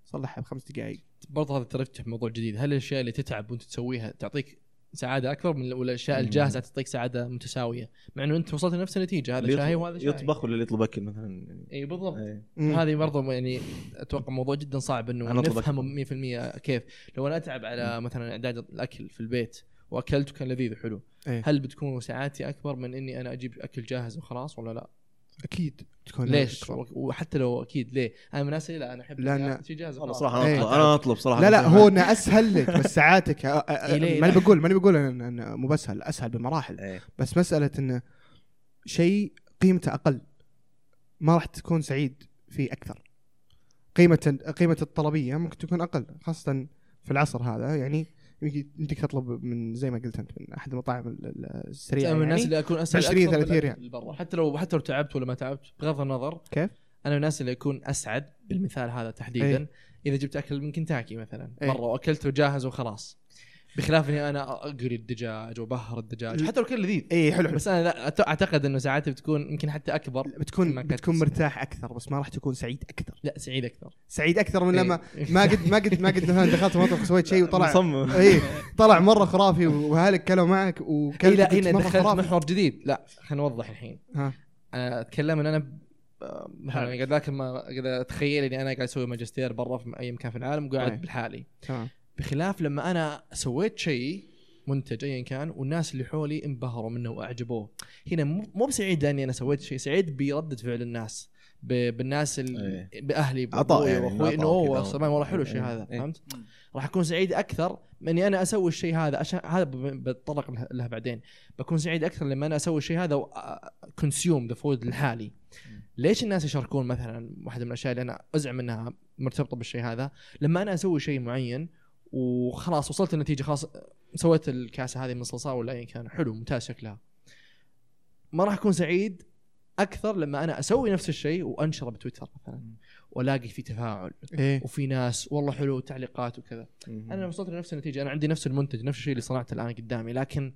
صلحها بخمس دقائق. برضه هذا ترى موضوع جديد. هل الأشياء اللي تتعب وأنت تسويها تعطيك سعادة اكبر من ولا الأشياء مم. الجاهزة تعطيك سعادة متساوية. مع إنه أنت وصلت لنفس النتيجة. هذا يطلب- وهذا شاي يطبخ ولا اللي يطلب اكل مثلا يعني إي. بالضبط. هذه برضه يعني أتوقع موضوع جدا صعب إنه نفهم 100% كيف. لو أنا أتعب على مثلا إعداد الأكل في البيت واكلت وكان لذيذ وحلو. إيه. هل بتكون سعادتي أكبر من إني أنا أجيب أكل جاهز وخلاص ولا لا؟ أكيد تكون ليش؟ أكبر. وحتى لو أكيد ليه؟ أنا من الناس اللي لا أنا أحب آكل شيء جاهز والله. صراحة أنا إيه. اطلب أنا أطلب صراحة لا لا هو انه أسهل لك بس ساعاتك إيه؟ ماني لا. بقول ماني بقول إن- انه مو بسهل أسهل بمراحل إيه. بس مسألة انه شيء قيمته أقل ما راح تكون سعيد فيه أكثر قيمه قيمة الطلبية ممكن تكون أقل خاصة في العصر هذا يعني يمديك تطلب من زي ما قلت انت من أحد المطاعم ال- ال- السريعة أنا من الناس يعني اللي أكون اسعد 20 أكثر 30 بالأكل ريال. برا حتى لو حتى لو تعبت ولا ما تعبت بغض النظر كيف؟ أنا من الناس اللي اكون أسعد بالمثال هذا تحديدا إيه. إذا جبت أكل من كنتاكي مثلا إيه. برا وأكلته جاهز وخلاص بخلاف إني أنا اقري الدجاج وبهر الدجاج. حتى لو كان لذيذ. اي حلو حلو. بس أنا لا أعتقد إنه ساعات بتكون يمكن حتى أكبر بتكون بتكون. مرتاح أكثر بس ما راح تكون سعيد أكثر. لا سعيد أكثر. سعيد أكثر من لما إيه. ما قد ما قد ما قد مثلا دخلت المطبخ وسويت شيء وطلع مصمم. اي طلع مرة خرافي واهلك كلوا معك إيه وكلت لا هنا مرة دخلت خرافي. محور جديد. لا خلينا نوضح الحين. ها. أنا أتكلم إن أنا مثلا قاعد ذاك ما قاعد اتخيل إني أنا قاعد أسوي ماجستير برا في أي مكان في العالم وقاعد أي. بخلاف لما أنا سويت شيء منتج ايا كان والناس اللي حولي انبهروا منه وأعجبوه. هنا مو بسعيد إني أنا سويت شيء سعيد بردة فعل الناس بالناس اللي بأهلي عطاء يعني، وأخوي. إنه اوه والله حلو الشيء إيه. هذا إيه. فهمت؟ راح أكون سعيد أكثر من إني أنا أسوي الشيء هذا. عشان هذا بتطرق له- له بعدين. بكون سعيد أكثر لما أنا أسوي الشيء هذا consume the food لحالي. ليش الناس يشاركون مثلا واحدة من الأشياء اللي أنا أزعم إنها مرتبطة بالشيء هذا؟ لما أنا أسوي شيء معين وخلاص وصلت النتيجة خلاص سويت الكاسه هذه من صلصال ولا ايا كان حلو ممتاز شكلها. ما راح أكون سعيد أكثر لما أنا أسوي نفس الشيء وأنشره بتويتر مثلا وألاقي في تفاعل إيه. وفي ناس والله حلو تعليقات وكذا. أنا وصلت لنفس النتيجة أنا عندي نفس المنتج نفس الشيء اللي صنعته الآن قدامي لكن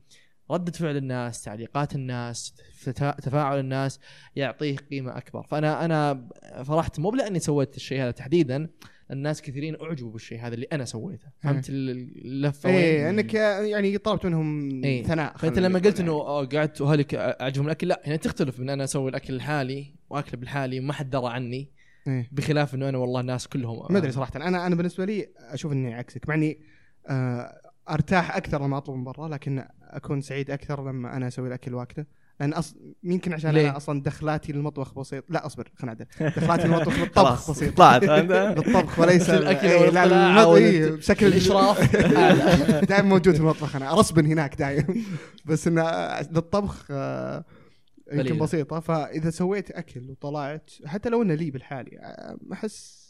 ردة فعل الناس تعليقات الناس تفا- تفاعل الناس يعطيه قيمة أكبر. فأنا أنا فرحت مو لأني سويت الشيء هذا تحديدا الناس كثيرين أعجبوا بالشيء هذا اللي أنا سويته فهمت ال- اللفة إيه وين؟ إنك يعني طلبت منهم إيه. ثناء فأنت لما قلت إنه آه، قعدت واهلك أعجبهم الاكل لا هنا تختلف من أنا أسوي الأكل لحالي وأكله بالحالي وما حد درى عني إيه. بخلاف إنه أنا والله الناس كلهم ما أدري صراحة أنا أنا بالنسبة لي أشوف إني عكسك مع إني آه، أرتاح أكثر لما أطلب من برا لكن أكون سعيد أكثر لما أنا أسوي الأكل واكله لأن أص... يمكن عشان ليه؟ أنا أصلا دخلاتي للمطبخ بسيط. لا أصبر خلينا نعدل دخلاتي للمطبخ خلاص بالطبخ بسيط. طلعت. بالطبخ وليس الأكل إيه، لا، المط- إيه، بشكل الإشراف. دائما موجود في المطبخ أنا. رسبن هناك دائما. بس انه للطبخ آه، يمكن. بسيطة. فإذا سويت أكل وطلعت حتى لو إنه لي بالحالي آه، أحس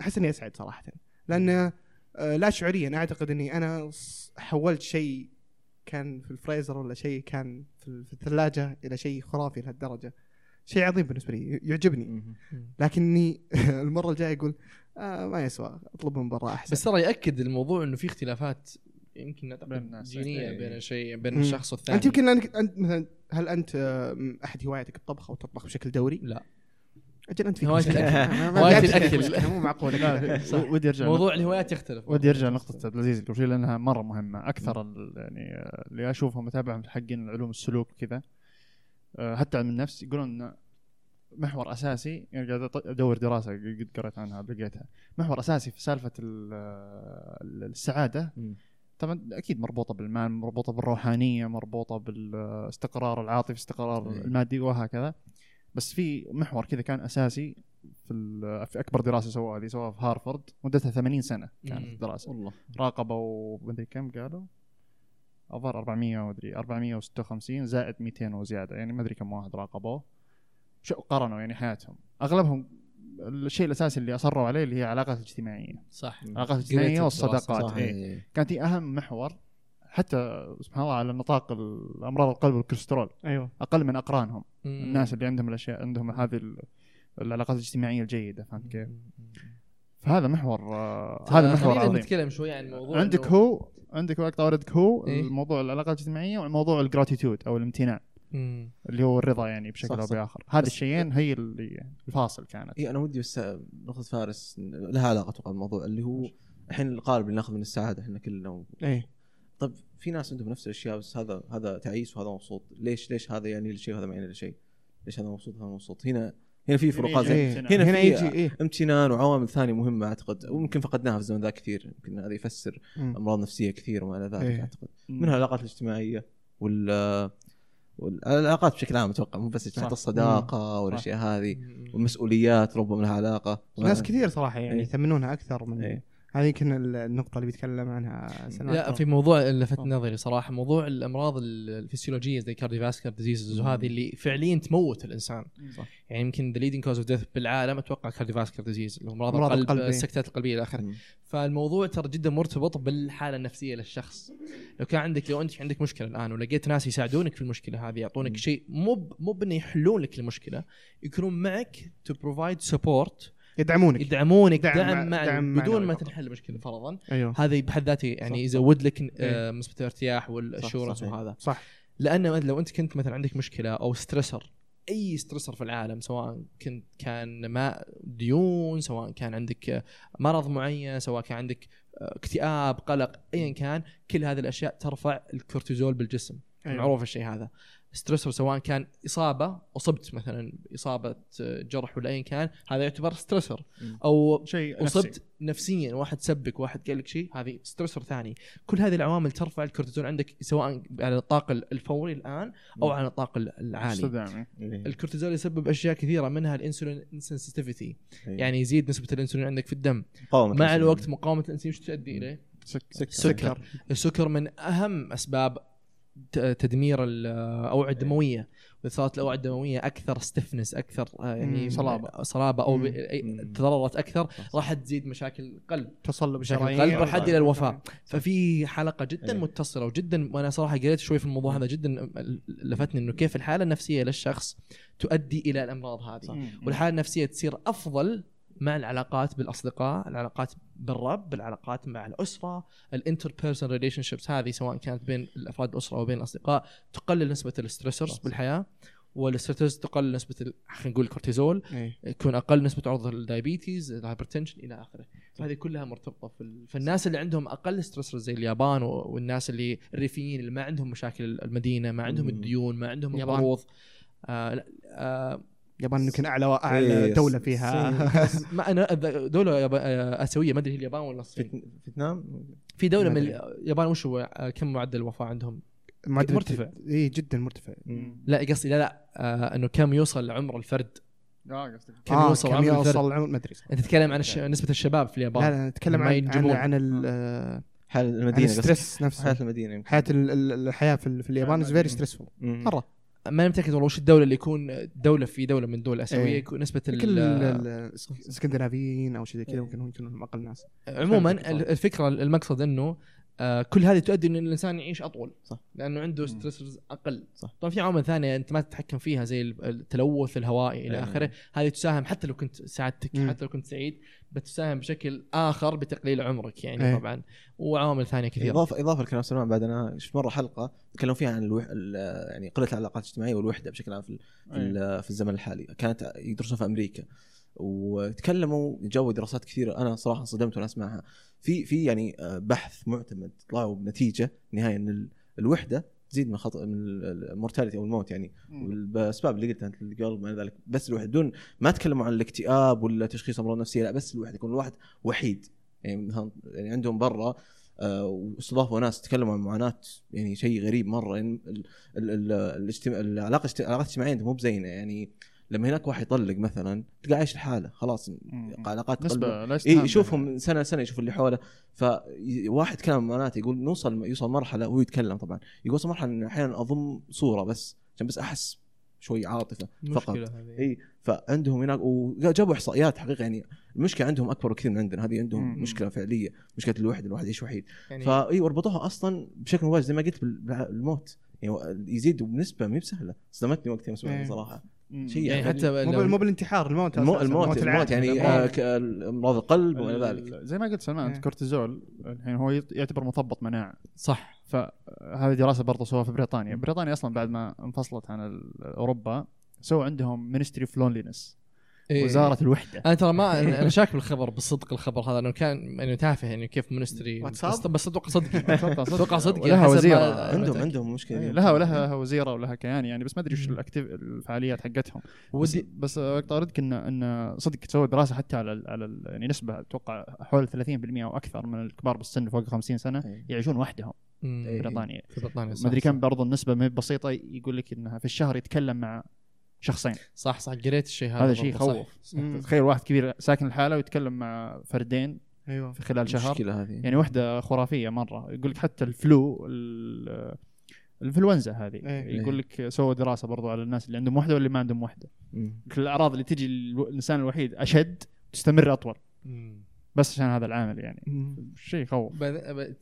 أحس إني أسعد صراحة. لأن آه، لا شعوريا. أعتقد إني أنا حولت شيء كان في الفريزر ولا شيء كان في ال- في الثلاجة إلى شيء خرافي لهالدرجة شيء عظيم بالنسبة لي يعجبني. لكني المرة الجاية أقول آه ما يسوى أطلب من برا أحسن بس ترى يأكد الموضوع إنه في اختلافات يمكن بين بين الناس. جينيه إيه. بين الشيء بين. الشخص والثاني انت يمكن أنت مثلا هل أنت أحد هوايتك الطبخ أو تطبخ بشكل دوري؟ لا أجل أنت فيك ما- هواية ما- الأكل. مشكلة، مو. لا ودي أرجع موضوع الهوايات يختلف. ودي أرجع لنقطة عبد العزيز قبل شوي لأنها مرة مهمة. أكثر يعني اللي اشوفهم متابعهم حقين علوم السلوك وكذا آه، حتى علم النفس يقولون انه محور أساسي يعني قاعد أدور دراسة قد قريت عنها لقيتها محور أساسي في سالفة ال- السعادة مم. طبعا أكيد مربوطة بالمال مربوطة بالروحانية مربوطة بالإستقرار العاطفي الاستقرار إيه. المادي وهكذا. بس في محور كذا كان أساسي في ال- في أكبر دراسة سووها هذه سووها في هارفرد مدتها 80 سنة كانت مم. الدراسة. والله. راقبوا مدري كم قالوا؟ الظاهر 400 مدري 456 زائد 200 وزيادة يعني ما أدري كم واحد راقبوه. شو قارنوا يعني حياتهم؟ أغلبهم الشيء الأساسي اللي أصروا عليه اللي هي العلاقات الاجتماعيه صح. العلاقات الاجتماعيه والصداقات صح. إيه. إيه. كانت هي أهم محور حتى سبحان الله على نطاق الامراض القلب والكوليسترول أيوه أقل من أقرانهم مم. الناس اللي عندهم الأشياء عندهم هذه ال- العلاقات الاجتماعية الجيدة فهمت كيف؟ فهذا محور آه هذا محور خلينا عظيم نتكلم شوي عن موضوع عندك هو عندك وقت اوردك هو إيه؟ الموضوع العلاقات الاجتماعية وموضوع الجراتيتود أو الامتنان مم. اللي هو الرضا يعني بشكل أو صح. بآخر هذه الشيئين هي اللي الفاصل كانت اي أنا ودي بس نقطة فارس لها علاقة أتوقع بالموضوع اللي هو الحين القالب اللي ناخذ من السعادة إحنا كلنا و... إيه طب في ناس عندهم نفس الأشياء بس هذا هذا تعيس وهذا مبسوط ليش ليش هذا يعني لشيء وهذا ما يعني لشيء ليش هذا مبسوط وهذا مبسوط هنا هنا في فروقات إيه. هنا هنا في يجي إيه امتنان وعوامل ثانية مهمة أعتقد ويمكن فقدناها في الزمن ذا كثير يمكن هذا يفسر مم. أمراض نفسية كثير وما إلى ذلك إيه. أعتقد منها العلاقات الاجتماعية وال والعلاقات بشكل عام أتوقع مو بس. حتى الصداقة والأشياء هذه. والمسؤوليات ربما لها علاقة ناس كثير صراحة يعني إيه. يثمنونها أكثر من إيه. هذه يمكن ال- النقطة اللي بيتكلم عنها سلمان لا في موضوع لفت. نظري صراحة موضوع الأمراض ال- الفسيولوجية زي cardiovascular disease مم. وهذه اللي فعليا تموت الإنسان صح. يعني يمكن the leading cause of death بالعالم أتوقع cardiovascular disease اللي هو أمراض القلب القلب، إيه. السكتات القلبية إلى آخره مم. فالموضوع ترى جدا مرتبط بالحالة النفسية للشخص لو كان عندك لو أنت عندك مشكلة الآن ولقيت ناس يساعدونك في المشكلة هذه يعطونك. شيء مو مو بانه يحلون لك المشكلة يكونون معك to provide support يدعمونك يدعمونك دعم دعم, مع- دعم بدون معنوي ما. تنحل المشكلة فرضا أيوه هذا بحد ذاته يعني صح. يزود لك. آه، نسبه الارتياح وال sureness صحيح. وهذا صح لأنه لو أنت كنت مثلا عندك مشكلة أو stressor أي stressor في العالم سواء كنت كان ما ديون سواء كان عندك آه، مرض معين سواء كان عندك آه، اكتئاب قلق ايا كان كل هذه الأشياء ترفع الكورتيزول بالجسم أيوة. معروف الشيء هذا stressor سواء كان إصابة أصبت مثلا اصابه آه، جرح ولا ايا كان هذا يعتبر stressor مم. أو شيء أصبت نفسي. نفسيا واحد سبك واحد قال لك شيء هذه stressor ثاني كل هذه العوامل ترفع الكورتيزول عندك سواء على النطاق الفوري الآن أو. على النطاق العالي إيه. الكورتيزول يسبب أشياء كثيرة منها الإنسولين insensitivity. يعني يزيد نسبة الإنسولين عندك في الدم مع. الوقت مقاومة الإنسولين إيش تؤدي إليه؟ سكر سكر السكر من أهم أسباب تدمير الاوعيه الدمويه واذا صارت الاوعيه الدمويه أكثر stiffness أكثر آه، يعني مم. صلابة. صلابة أو. تضررت أكثر. راح تزيد مشاكل القلب. تصلب مشاكل الشرايين القلب راح تؤدي إلى الوفاة. ففي حلقة جدا إيه. متصلة وجدا وأنا صراحة قريت شوي في الموضوع هذا جدا لفتني إنه كيف الحالة النفسية للشخص تؤدي إلى الأمراض هذه. والحالة النفسية تصير أفضل مع العلاقات بالأصدقاء، العلاقات بالرب، العلاقات مع الأسرة، ال interperson relationships هذه سواء كانت بين الأفراد الأسرة أو بين الأصدقاء تقلل نسبة ال stressors. بالحياة وال stressors تقلل نسبة خلينا نقول الكورتيزول إيه. يكون أقل نسبة عرضة لل diabetes ال hypertension إلى آخره فهذه كلها مرتبطة في ال- فالناس اللي عندهم أقل stressors زي اليابان والناس اللي الريفيين اللي ما عندهم مشاكل المدينة ما عندهم. الديون ما عندهم. القروض آه آه اليابان يمكن اعلى أعلى إيه، دولة. فيها ما أنا دولة آه، آسيوية ما أدري هي اليابان ولا الصين فيت- فيتنام في دولة من. اليابان وش هو آه، كم معدل الوفاة عندهم؟ معدل مرتفع. اي جدا مرتفع لا قصدي لا لا آه إنه كم يوصل عمر الفرد آه قصدك كم آه، يوصل كم عمر الفرد يوصل عمر ما أدري. أنت تتكلم عن الش... نسبة الشباب في اليابان لا لا نتكلم عن عن. عن ال- آه، حال عن المدينة قصدك. ال stress حياه نفسه المدينة يمكن. حياة ال- ال- الحياة في ال- في اليابان is very stressful. مرة ما متأكد والله وش الدولة اللي يكون دولة في دولة من الدول الاسيويه إيه. يكون نسبة كل ال- ال- الاسكندنافيين أو شيء زي كذا إيه. ممكن هم يكونوا أقل ناس عموما الفكرة المقصد إنه آه، كل هذه تؤدي إن الإنسان يعيش أطول صح. لأنه عنده. stressors أقل صح. طبعا في عوامل ثانية أنت ما تتحكم فيها زي ال- التلوث الهوائي إلى إيه. آخره هذه تساهم حتى لو كنت سعادتك مم. حتى لو كنت سعيد بتساهم بشكل آخر بتقليل عمرك يعني إيه. طبعا وعوامل ثانية كثيرة اضافه إضافة لكلام سلمان بعد أنا شفت مرة حلقة تكلموا فيها عن الوح... ال- يعني قلة العلاقات الاجتماعية والوحدة بشكل عام في, ال- في الزمن الحالي كانت يدرسون في أمريكا وتكلموا جو دراسات كثيرة أنا صراحة انصدمت وأنا أسمعها. في في يعني آه، بحث معتمد طلعوا بنتيجة نهاية إن ال- الوحدة تزيد من خطر من المورتاليتي أو الموت يعني. بالاسباب اللي قلتها أنت القلب ما ذلك بس الوحدة دون ما تكلموا عن الاكتئاب ولا تشخيص أمراض نفسية لا بس الوحدة يكون الواحد وحيد. يعني مثلا يعني عندهم برا آه، واستضافوا ناس تكلموا عن معاناة يعني شيء غريب مرة يعني ال- ال- ال- الاجتماع العلاقة الاجتماعية مو بزينة يعني. لما هناك واحد يطلق مثلا تلقى عايش لحاله خلاص. علاقات لا اي يشوفهم. من سنة لسنه يشوف اللي حوله فواحد كلام عن معاناته يقول نوصل يوصل مرحلة وهو يتكلم طبعا يقول وصل مرحلة إنه أحيانا أضم صورة بس عشان بس أحس شوي عاطفة فقط اي فعندهم هناك وجابوا إحصائيات حقيقة يعني المشكلة عندهم أكبر بكثير من عندنا هذه عندهم مم. مشكلة فعلية مشكلة الوحدة الواحد يعيش وحيد يعني فاي وربطوها أصلا بشكل مباشر زي ما قلت بال- بالموت يعني يزيد بنسبة ما بسهلة صدمتني وقتها إيه. صراحة. شيء يعني يعني. حتى مو مو بالانتحار الموت الموت الموت, الموت يعني الأمراض. آه، امراض القلب وما إلى ذلك. زي ما قلت سلمان إيه. الكورتيزول الحين هو يعتبر مثبط مناعة. صح. فهذه دراسة برضه سووها في بريطانيا. بريطانيا أصلا بعد ما انفصلت عن أوروبا سووا عندهم Ministry of Loneliness إيه. وزارة الوحدة أنا ترى ما أنا- أنا شاك بالخبر بالصدق الخبر هذا انه كان انه تافه يعني كيف ministry واتساب؟ بس أتوقع صدقي أتوقع صدق. أتوقع صدقي ولها حسب ما- وزيره عندهم متأكد. عندهم مشكلة إيه،. لها ولها وزيرة ولها كيان يعني بس ما أدري وش الفعاليات حقتهم بس, ودي بس أقدر اردك ان إن صدق تسوي دراسة حتى على ال على ال يعني نسبة أتوقع حول 30% أو أكثر من الكبار بالسن فوق 50 سنة إيه. يعيشون وحدهم. في بريطانيا في بريطانيا صح ما أدري. كم برضو النسبة ما هي بسيطة يقول لك إنها في الشهر يتكلم مع شخصين. صح صح قريت الشيء هذا هذا شيء. يخوف. تخيل واحد كبير ساكن الحاله ويتكلم مع فردين أيوه. في خلال شهر. المشكلة هذه. يعني وحدة خرافية مرة. يقول لك حتى ال flu ال- الإنفلونزا هذه. إيه. يقول لك سووا دراسة برضو على الناس اللي عندهم وحدة واللي ما عندهم وحدة. الأعراض اللي تجي الإنسان الوحيد أشد تستمر أطول. مم. بس عشان هذا العامل يعني. شيء يخوف.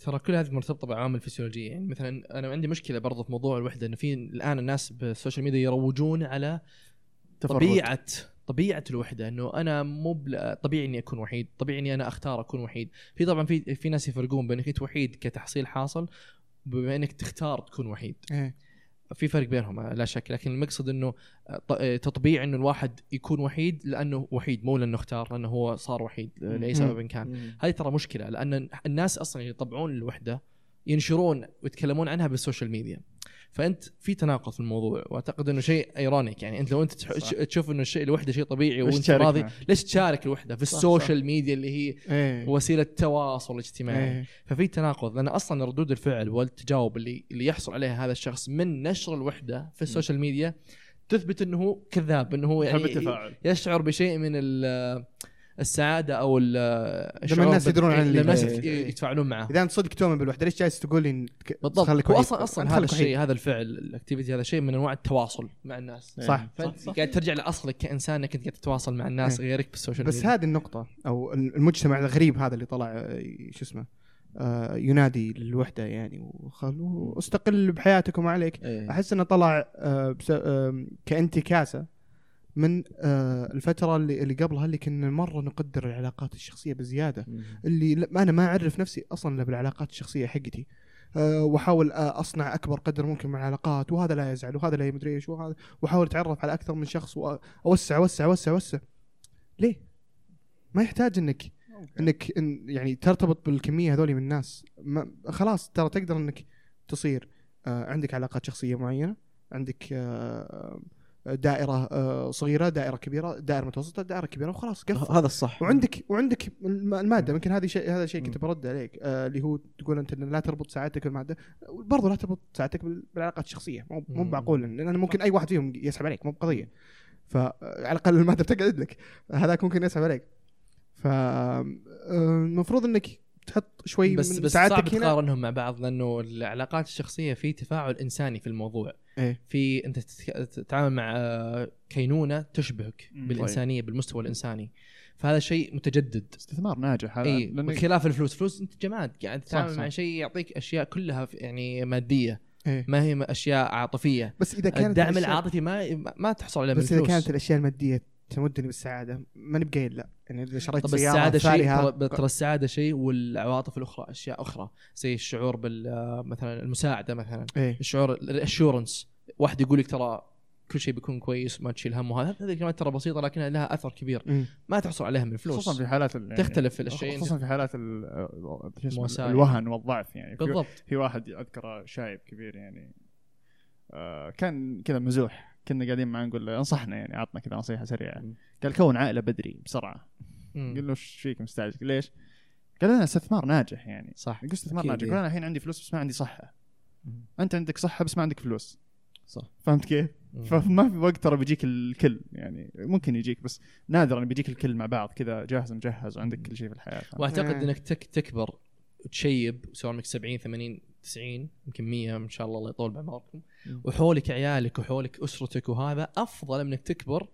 ترى كل هذه مرتبطه بعوامل فسيولوجية. يعني مثلا أنا عندي مشكلة برضه في موضوع الوحدة إنه في الآن الناس بال social media يروجون على تفرد. طبيعة طبيعة الوحدة إنه أنا مو بل- طبيعي إني أكون وحيد طبيعي إني أنا أختار أكون وحيد. في طبعا في في ناس يفرقون بين انك أنت وحيد كتحصيل حاصل بما إنك تختار تكون وحيد. إيه. في فرق بينهم لا شك لكن المقصد إنه ط- تطبيع إنه الواحد يكون وحيد لأنه وحيد مو لأنه اختار لأنه هو صار وحيد لأي. سبب كان. هذه ترى مشكلة لأن الناس أصلا يطبعون الوحدة ينشرون ويتكلمون عنها بالسوشيال ميديا فأنت في تناقض في الموضوع وأعتقد إنه شيء ironic يعني أنت لو أنت. تشوف إنه الشيء الوحدة شيء طبيعي وأنت راضي؟ ليش تشارك الوحدة؟ في ال social media اللي هي إيه. وسيلة تواصل اجتماعي. إيه. ففي تناقض لأن أصلا ردود الفعل والتجاوب اللي اللي يحصل عليها هذا الشخص من نشر الوحدة في ال social media تثبت إنه هو كذاب إنه هو يعني يشعر بشيء من ال- السعادة أو ال- الشعور الناس بال- يدرون عن اللي- لما الناس إيه. يت- يتفاعلون معه إذا أنت صدق تؤمن بالوحدة ليش جالس تقول لي بالضبط وحيد؟ أصلا هذا الشيء. هذا الفعل ال activity هذا شيء من أنواع التواصل مع الناس صح فأنت. قاعد ترجع لأصلك كإنسان إنك أنت قاعد تتواصل مع الناس إيه. غيرك بال social بس ميديا هذه النقطة أو المجتمع الغريب هذا اللي طلع آه، شو اسمه آه، ينادي للوحدة يعني وخلوا استقل بحياتك وما عليك إيه. أحس إنه طلع آه، بس- آم، كانتكاسة من آه، الفترة اللي اللي قبلها اللي كنا مرة نقدر العلاقات الشخصية بزيادة. مم. اللي لا- ما أنا ما أعرف نفسي أصلا إلا بالعلاقات الشخصية حقتي. أه وأحاول آه، أصنع أكبر قدر ممكن من العلاقات وهذا لا يزعل وهذا لا مدري إيش وهذا وأحاول أتعرف على أكثر من شخص وأوسع اوسع اوسع اوسع ليه؟ ما يحتاج إنك إنك إن يعني ترتبط بالكمية هذول من الناس. ما خلاص ترى تقدر إنك تصير آه عندك علاقات شخصية معينة عندك آه دائرة آه صغيرة دائرة كبيرة دائرة متوسطة دائرة كبيرة وخلاص قفل. هذا الصح. وعندك وعندك الم- المادة يمكن هذه شيء هذا شيء كنت. برد عليك آه اللي هو تقول أنت لا تربط ساعتك بالمادة. برضو لا تربط ساعتك بال- بالعلاقات الشخصية. مو مو. معقول لأن ممكن أي واحد فيهم يسحب عليك مو بقضية. فعلى الأقل المادة بتقعد لك. هذاك ممكن يسحب عليك. ف آه، إنك تحط شوي بس من بس صعب تقارنهم مع بعض لأنه العلاقات الشخصية في تفاعل إنساني في الموضوع. إيه. في أنت تتعامل مع آه، كينونة تشبهك مم. بالإنسانية بالمستوى الإنساني. فهذا شيء متجدد. استثمار ناجح هذا اي لأن- بخلاف الفلوس. فلوس أنت جماد قاعد تتعامل. مع شيء يعطيك أشياء كلها في- يعني مادية. إيه. ما هي أشياء عاطفية. بس إذا كانت الدعم الأشياء- العاطفي ما ما تحصل عليه من بس إذا كانت الأشياء المادية تمدني بالسعادة. ماني بقايل لا يعني إذا شريت طب سياره السعادة شيء ترى ترى السعادة شيء والعواطف الأخرى أشياء أخرى. زي الشعور بال آه، مثلا المساعدة مثلا. إيه. الشعور الأشورنس. واحد يقول لك ترى كل شيء بيكون كويس وما تشيل هم. وهذا هذه الكلمات ترى بسيطة لكنها لها أثر كبير. مم. ما تحصل عليها من الفلوس. خصوصا في حالات ال- يعني تختلف الأشياء. خصوصا في حالات مواساة. الوهن والضعف يعني. بالضبط. في واحد أذكره شايب كبير يعني آه كان كذا مزوح. كنا قاعدين معاه نقول له انصحنا يعني عطنا كذا نصيحة سريعة. قال كون عائلة بدري بسرعة مم. قل له إيش فيك مستعجل ليش؟ قال لنا استثمار ناجح يعني صح يقول استثمار ناجح إيه. يقول أنا الحين عندي فلوس بس ما عندي صحة مم. أنت عندك صحة بس ما عندك فلوس صح فهمت كيف؟ مم. فما في وقت ترى بيجيك الكل يعني ممكن يجيك بس نادرا بيجيك الكل مع بعض كذا جاهز مجهز وعندك كل شيء في الحياة؟ وأعتقد. إنك تك تكبر وتشيب سواء منك 70 80 90 يمكن 100 إن شاء الله الله يطول بعمركم. وحولك عيالك وحولك أسرتك وهذا أفضل من إنك تكبر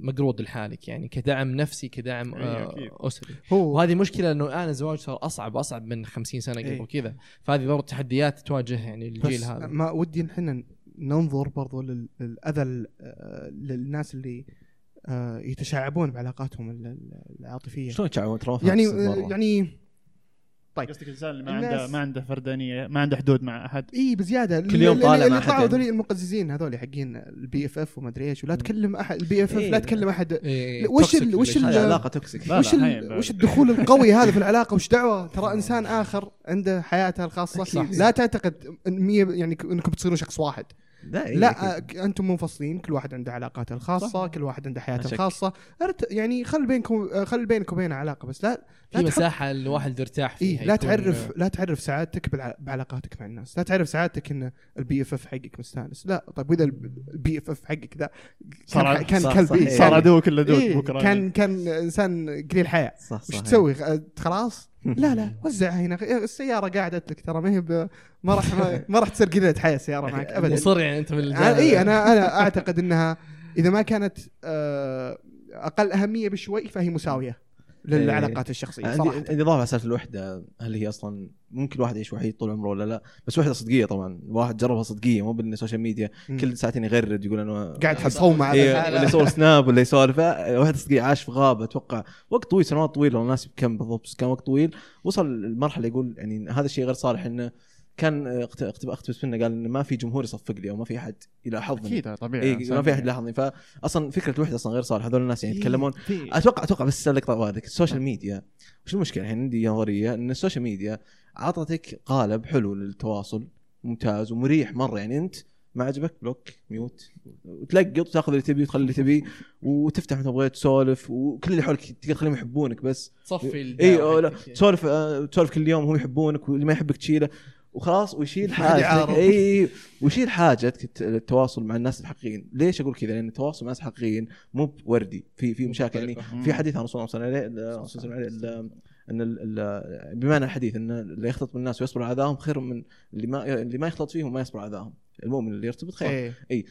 مقرود لحالك يعني كدعم نفسي كدعم إيه، آه،. اسري هو وهذه مشكلة إنه الان الزواج صار أصعب واصعب من 50 سنة قبل إيه. كذا فهذه برضه تحديات تواجه يعني الجيل بس هذا ما ودي ان إحنا ننظر برضو لل- للأذى للناس اللي آه، يتشعبون بعلاقاتهم ال- ال- العاطفية شلون يتشعبون يعني. يعني طيب. قصدك الإنسان اللي ما عنده ما عنده فردانية ما عنده حدود مع أحد؟ إي بزيادة. كل يوم طالع اللي مع طلعوا أحد هذول المقززين هذول حقين ال BFF وما أدري إيش ولا. تكلم أحد ال BFF. لا تكلم أحد. إيه، وش ال- وش ال- relationship. هذه علاقة toxic وش وش الدخول القوي هذا في العلاقة؟ وش دعوة؟ ترى إنسان آخر عنده حياته الخاصة. لا تعتقد يعني إنكم بتصيرون شخص واحد. لا, إيه لا أكيد. آه، أنتم منفصلين كل واحد عنده علاقاته الخاصة صح. كل واحد عنده حياته. الخاصة يعني خل بينكم خل بينك وبين علاقة بس لا في لا تحط- مساحة الواحد يرتاح فيها إيه لا تعرف لا تعرف سعادتك بالع- بعلاقاتك مع الناس لا تعرف سعادتك إن ال BFF حقك مستانس لا طيب وإذا ال BFF حقك ذا صار كان, صح- كلب صح، إيه، إيه. صار عدوك اللدود إيه بكرة كان كان إنسان قليل حياة صح وش صح تسوي خ- خلاص لا لا وزعها هنا. السيارة قعدت لك ترى ما هي ب- ما راح ما- راح تصير قليله حياة السيارة معك ابدا. مصر يعني أنت من اي إي أنا أنا أعتقد إنها إذا ما كانت آه، أقل أهمية بشوي فهي مساوية. للعلاقات الشخصية عندي صراحة. عندي اضافه الوحدة هل هي أصلا ممكن الواحد يعيش وحيد طول عمره ولا لا؟ بس وحدة صدقية طبعا الواحد جربها صدقية مو بالسوشيال ميديا. كل ساعتين يغرد يقول أنا قاعد تصوم على إيه. ولا يصور سناب ولا يسولف. واحد صدقية عاش في غابة أتوقع وقت طويل سنوات طويلة والله ناسي كم بالضبط كان وقت طويل. وصل المرحله يقول يعني هذا الشيء غير صالح إنه كان آه، اقت- اقت- اقتبس منه قال إنه ما في جمهور يصفق لي أو ما في أحد يلاحظني أكيد طبيعي إي إنسان ما في أحد يعني. يلاحظني فاصلا فكرة الوحدة أصلا غير صالحة هذول الناس يعني إيه. يتكلمون. أتوقع أتوقع بس اللقطه هذيك السوشيال ميديا وش المشكلة؟ الحين عندي نظرية إن السوشيال ميديا عطتك قالب حلو للتواصل ممتاز ومريح مرة. يعني أنت ما عجبك؟ block mute. وتلقط وتأخذ اللي تبي وتخلي اللي تبي وتفتح متى بغيت تسولف وكل اللي حولك تقدر تخليهم يحبونك بس. تصفي إي لا،. تسولف آه، تسولف كل يوم وهم يحبونك واللي ما يحبك تشيله. وخلاص ويشيل. حاجتك. إي ويشيل الت- التواصل مع الناس الحقيقيين. ليش أقول كذا؟ لأن التواصل مع الناس الحقيقيين مو بوردي. في في مشاكل. يعني. في حديث عن صلى الله صلى الله عليه وسلم أن بمعنى الحديث أن اللي يختلط بالناس ويصبر على أذاهم خير من اللي ما اللي ما يختلط فيهم وما يصبر على أذاهم. المؤمن اللي يرتبط خير. إيه. إي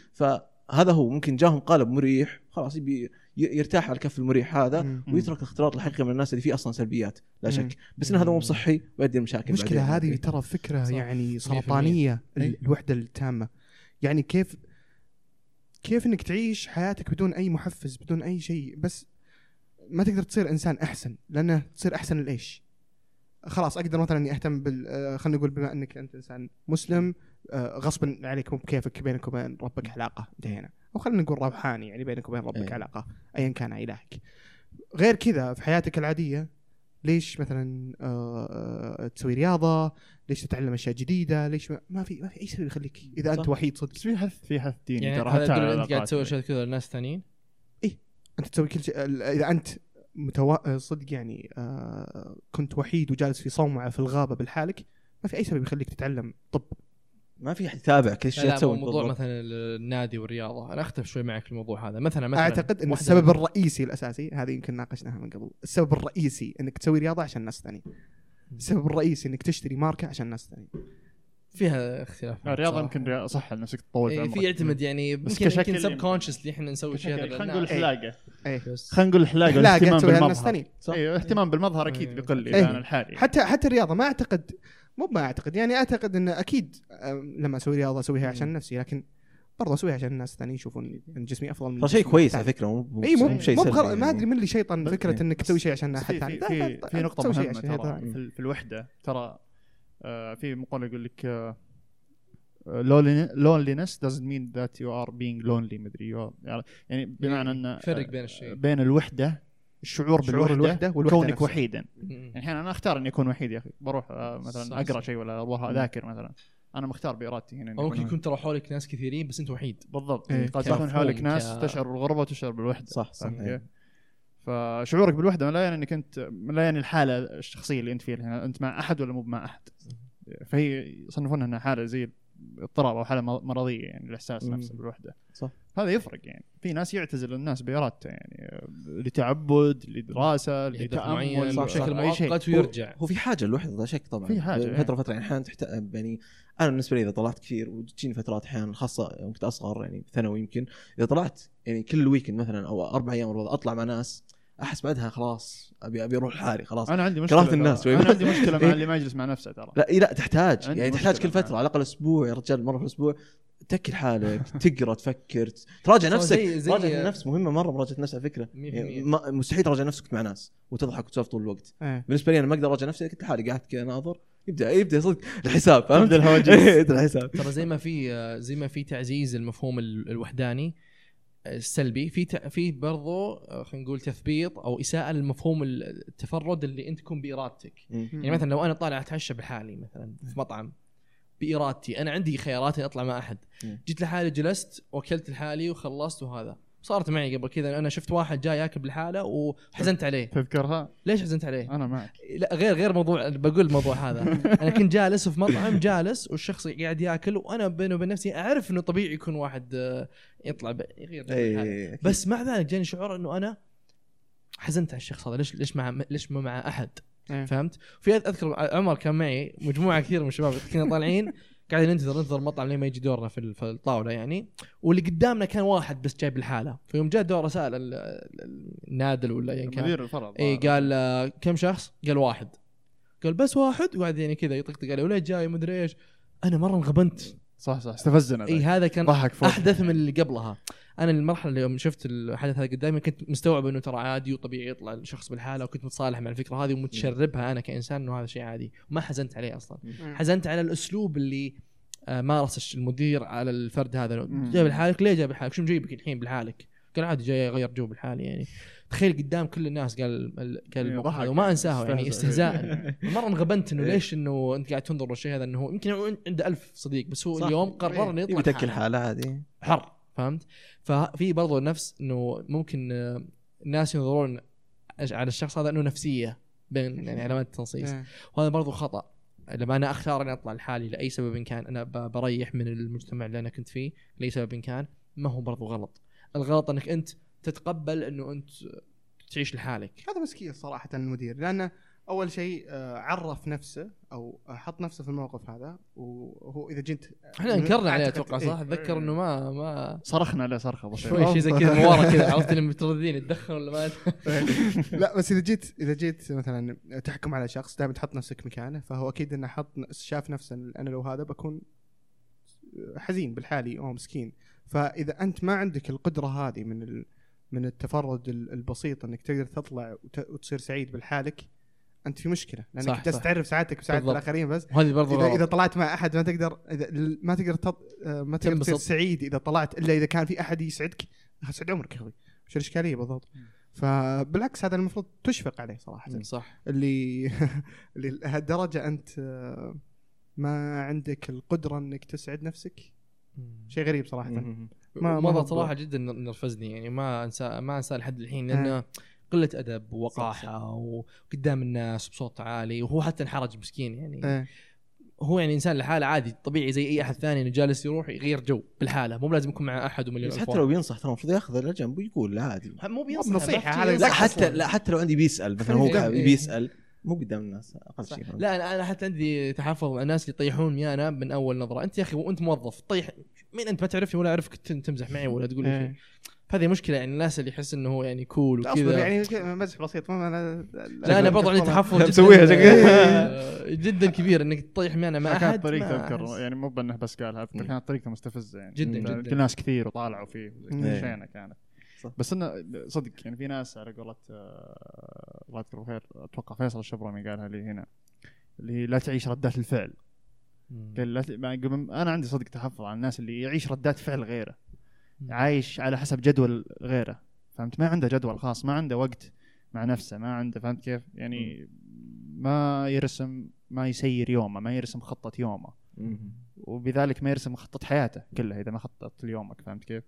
فهذا هو ممكن جاهم قالب مريح خلاص يبي يرتاح على الكف المريح هذا مم. ويترك الاختلاط الحقيقي من الناس اللي فيه أصلا سلبيات لا مم. شك بس إن هذا مو بصحي ويؤدي لمشاكل المشكلة. هذه ترى فكرة صح. يعني 100%. سرطانية إيه. الوحدة التامة يعني كيف كيف إنك تعيش حياتك بدون أي محفز بدون أي شيء بس ما تقدر تصير إنسان أحسن لأنه تصير أحسن لإيش؟ خلاص أقدر مثلا إني أهتم بال آه، خلينا نقول بما إنك أنت إنسان مسلم غصبا عليك مو بكيفك بينك وبين ربك علاقة انتهينا أو خلينا نقول روحاني يعني بينك وبين ربك إيه. علاقة ايا كان إلهك. غير كذا في حياتك العادية ليش مثلا آه، آه، تسوي رياضة؟ ليش تتعلم أشياء جديدة؟ ليش ما, ما في ما في أي سبب يخليك إذا أنت صح. وحيد صدق. بس في حث في حث ديني يعني ترى هذا حتى أنت قاعد تسوي. اشياء كذا للناس ثانيين؟ أنت تسوي كل شيء إذا أنت متوا... صدق يعني آه كنت وحيد وجالس في صومعة في الغابة بالحالك ما في أي سبب يخليك تتعلم طب. ما في أحد يتابعك إيش لا, لا تسوي موضوع بالضبط. مثلا النادي والرياضة. أنا أختلف شوي معك في الموضوع هذا. مثلا مثلا أعتقد إن السبب الرئيسي الأساسي هذه يمكن ناقشناها من قبل السبب الرئيسي إنك تسوي رياضة عشان الناس الثانيين السبب الرئيسي إنك تشتري ماركة عشان الناس الثانيين فيها اختلاف. الرياضه. يمكن صح نفسك تطول في إيه، في يعتمد يعني بس يمكن كشكل يمكن سب يعني. كونشسلي إحنا نسوي الشيء هذا خلينا لأن- نقول حلاقة. خلينا نقول حلاقة لا الاهتمام بالمظهر. أيوه اهتمام بالمظهر أكيد إيه. بيقل إيه. اذا أنا الحالي. حتى حتى الرياضة ما أعتقد مو ما أعتقد يعني أعتقد إن أكيد لما أسوي رياضة أسويها عشان نفسي لكن برضه أسويها عشان الناس الثانيين يشوفون إن جسمي أفضل من ترى شيء كويس على. فكرة مو إي مو شيء مو يعني. ما أدري من اللي شيطان فكرة. إنك تسوي شيء عشان احد في ثاني في في, عشان شيء ترى. في, ال- في الوحدة ترى آه، في مقولة يقول لك آه، آه، loneliness doesn't mean that you are being lonely مدري يعني بمعنى إن فرق بين الشيء. بين الوحدة الشعور شعور بالوحدة الوحدة والوحدة كونك نفسها. وحيدا. يعني أحيانا أنا أختار إني أكون وحيد يا أخي. بروح آه، مثلا أقرأ. شيء ولا أروح أذاكر مثلا. أنا مختار بإرادتي هنا أو ممكن يكون ترى حولك ناس كثيرين بس أنت وحيد. بالضبط. إيه. قد يكون حولك ناس ك- تشعر بالغربة وتشعر بالوحدة. صح صح إيه. فشعورك بالوحدة لا يعني إنك أنت لا يعني الحالة الشخصية اللي أنت فيها. يعني أنت مع أحد ولا مو مع أحد. فهي يصنفونها إنها حالة زي اضطراب أو حالة مرضية يعني الإحساس. نفسه بالوحدة. صح. هذا يفرق يعني. في ناس يعتزل الناس بارادته يعني لتعبد لدراسه لتامل بشكل أي شيء. مؤقت هو- ويرجع. هو في حاجة الوحده لا شك طبعا. في حاجة، فتره فترة يعني أحيانا تحتاج يعني أنا بالنسبة لي إذا طلعت كثير وتجيني فترات أحيانا خاصة يوم كنت أصغر يعني ثانوي يمكن إذا طلعت يعني كل ويكند مثلا أو أربع أيام ورا أطلع مع ناس أحس بعدها خلاص ابي أبي أروح لحالي خلاص. أنا عندي مشكلة كرهت الناس. أنا عندي مشكلة مع إيه. اللي ما يجلس مع نفسه ترى. لا إيه لا تحتاج. يعني تحتاج كل فترة. على الأقل أسبوع يا رجال مرة في الأسبوع. تكل حالك تقرأ تفكر تراجع نفسك. زي- زي- النفس مهمة مرة مراجعه النفس على فكرة. يعني مستحيل تراجع نفسك مع ناس وتضحك وتسولف طول الوقت. إيه. بالنسبة لي أنا ما أقدر أراجع نفسي كنت لحالي قاعد كذا ناظر يبدا يبدأ صدق الحساب فهمت؟ الهواجس. إيه، الحساب. ترى زي ما في زي ما في تعزيز المفهوم ال- الوحداني السلبي في ت- في برضو آه، خلينا نقول تثبيط أو إساءة للمفهوم التفرد اللي أنت تكون بإرادتك. يعني مثلا لو أنا طالع أتعشى بحالي مثلا في مطعم بارادتي أنا عندي خيارات اني أطلع مع أحد. جيت لحالي جلست وأكلت لحالي وخلصت وهذا. صارت معي قبل كذا أنا شفت واحد جاي ياكل بالحالة وحزنت عليه. تذكرها؟ ليش حزنت عليه؟ أنا معك لا غير غير موضوع بقول الموضوع هذا. أنا كنت جالس في مطعم جالس والشخص قاعد ياكل وأنا بيني وبين نفسي أعرف إنه طبيعي يكون واحد آه، يطلع يغير جو بالحالة. اي بس مع ذلك جاني شعور إنه أنا حزنت على الشخص هذا. ليش ليش مع ليش ما مع أحد؟ إيه. فهمت؟ في أذكر عمر كان معي مجموعة كثير من الشباب كنا طالعين قاعدين ننتظر ننتظر المطعم لين ما يجي دورنا في ال- في الطاولة يعني. واللي قدامنا كان واحد بس جايب الحالة. فيوم جاء دوره سأل ال- ال- النادل ولا ايا كان. مدير الفرع اي قال آه، كم شخص؟ قال واحد. قال بس واحد؟ وقعد يعني كذا يطقطق عليه وليه جاي؟ مدري إيش. أنا مرة انغبنت. صح صح استفزنا اي. هذا كان ضحك فوق. أحدث من اللي قبلها. أنا المرحلة اللي يوم شفت الحدث هذا قدامي كنت مستوعب إنه ترى عادي وطبيعي يطلع الشخص بالحالة وكنت متصالح مع الفكرة هذه ومتشربها أنا كإنسان إنه هذا شيء عادي وما حزنت عليه أصلا حزنت على الأسلوب اللي آه، مارس المدير على الفرد هذا مم. جاي بالحالك ليه جاي بالحالك شو مجيبك الحين بالحالك قال عادي جاي اغير جو بالحالي يعني تخيل قدام كل الناس قال ال- قال الموقف ضحك. هذا وما أنساه يعني. استهزاء مرة انغبنت إنه. ليش إنه أنت قاعد تنظر للشيء هذا إنه يمكن عنده ألف صديق بس هو. اليوم قرر إنه يطلع يبي لحاله. تكل حاله عادي حر فهمت؟ ففي برضو نفس إنه ممكن آه، الناس ينظرون على الشخص هذا إنه نفسية بين يعني علامات التنصيص. وهذا برضو خطأ. لما أنا أختار إني أطلع لحالي لأي سبب كان أنا بريح من المجتمع اللي أنا كنت فيه لأي سبب كان ما هو برضو غلط. الغلط إنك أنت تتقبل إنه أنت تعيش لحالك. هذا مسكين صراحة المدير لأنه أول شيء آه، عرف نفسه أو حط نفسه في الموقف هذا وهو إذا جيت إحنا انكرنا عليه أتوقع إيه. صح؟ أتذكر إنه ما ما صرخنا عليه صرخة بسيطة شوي شيء زي كذا ورا كذا عرفت اللي مترددين يتدخل ولا ما لا بس إذا جيت إذا جيت مثلا تحكم على شخص دائما تحط نفسك مكانه فهو أكيد إنه حط شاف نفسه إن أنا لو هذا بكون حزين بالحالي أو مسكين فإذا أنت ما عندك القدرة هذه من ال... من التفرد ال- البسيط إنك تقدر تطلع وت... وتصير سعيد بالحالك انت في مشكلة لأنك صح، جالس. تعرف سعادتك وسعاده. الآخرين بس. وهذه برضو اذا غلط طلعت مع أحد ما تقدر اذا ما تقدر تط... آه، ما تقدر تصير. سعيد إذا طلعت إلا إذا كان في أحد يسعدك سعد عمرك يا أخوي. وش الاشكاليه بالضبط. فبالعكس هذا المفروض تشفق عليه صراحة. صح. اللي اللي لهالدرجة أنت آه، ما عندك القدرة إنك تسعد نفسك. شيء غريب صراحة. ما- هو صراحة جدا نرفزني يعني ما انسى ما أنسى لحد الحين لأنه قلة أدب ووقاحه وقدام الناس بصوت عالي وهو حتى انحرج مسكين يعني إيه. هو يعني إنسان لحاله عادي طبيعي زي أي أحد ثاني إنه جالس يروح يغير جو بالحالة مو لازم يكون مع أحد ومليون بس حتى. لو بينصح ترى المفروض ياخذ الجنب ويقول لا عادي مو بينصح ينصح لا حتى. لا حتى لو عندي بيسأل مثلا هو إيه. قاعد بيسأل مو قدام الناس أقل. شيء؟ لا أنا أنا حتى عندي تحفظ مع الناس اللي يطيحون ميانا من أول نظرة أنت يا أخي وأنت موظف طيح مين أنت ما تعرفني ولا أعرفك تمزح معي ولا تقول لي شيء إيه. هذه مشكلة يعني الناس اللي يحس إنه هو يعني كول أصبر وكذا يعني مزح بسيط ما أنا لا أنا برضو عندي تحفظ جدا مسويها جدا كبير إنك تطيح معنا مع كانت طريقته اذكر. يعني مو بأنه بس قالها اذكر مم. كانت طريقته مستفزة يعني جدا مم. جدا في ناس كثير وطالعوا فيه مم. شينة كانت صح. بس إنه صدق يعني في ناس على قولة آه، الله يذكره بالخير أتوقع فيصل الشبرمي قالها لي هنا اللي هي لا تعيش ردات الفعل قال لا ت- ما- قبل- أنا عندي صدق تحفظ على الناس اللي يعيش ردات فعل غيره عايش على حسب جدول غيره. فهمت؟ ما عنده جدول خاص ما عنده وقت مع نفسه ما عنده فهمت كيف؟ يعني ما يرسم ما يسير يومه ما يرسم خطة يومه. وبذلك ما يرسم خطة حياته كلها إذا ما خطط ليومك فهمت كيف؟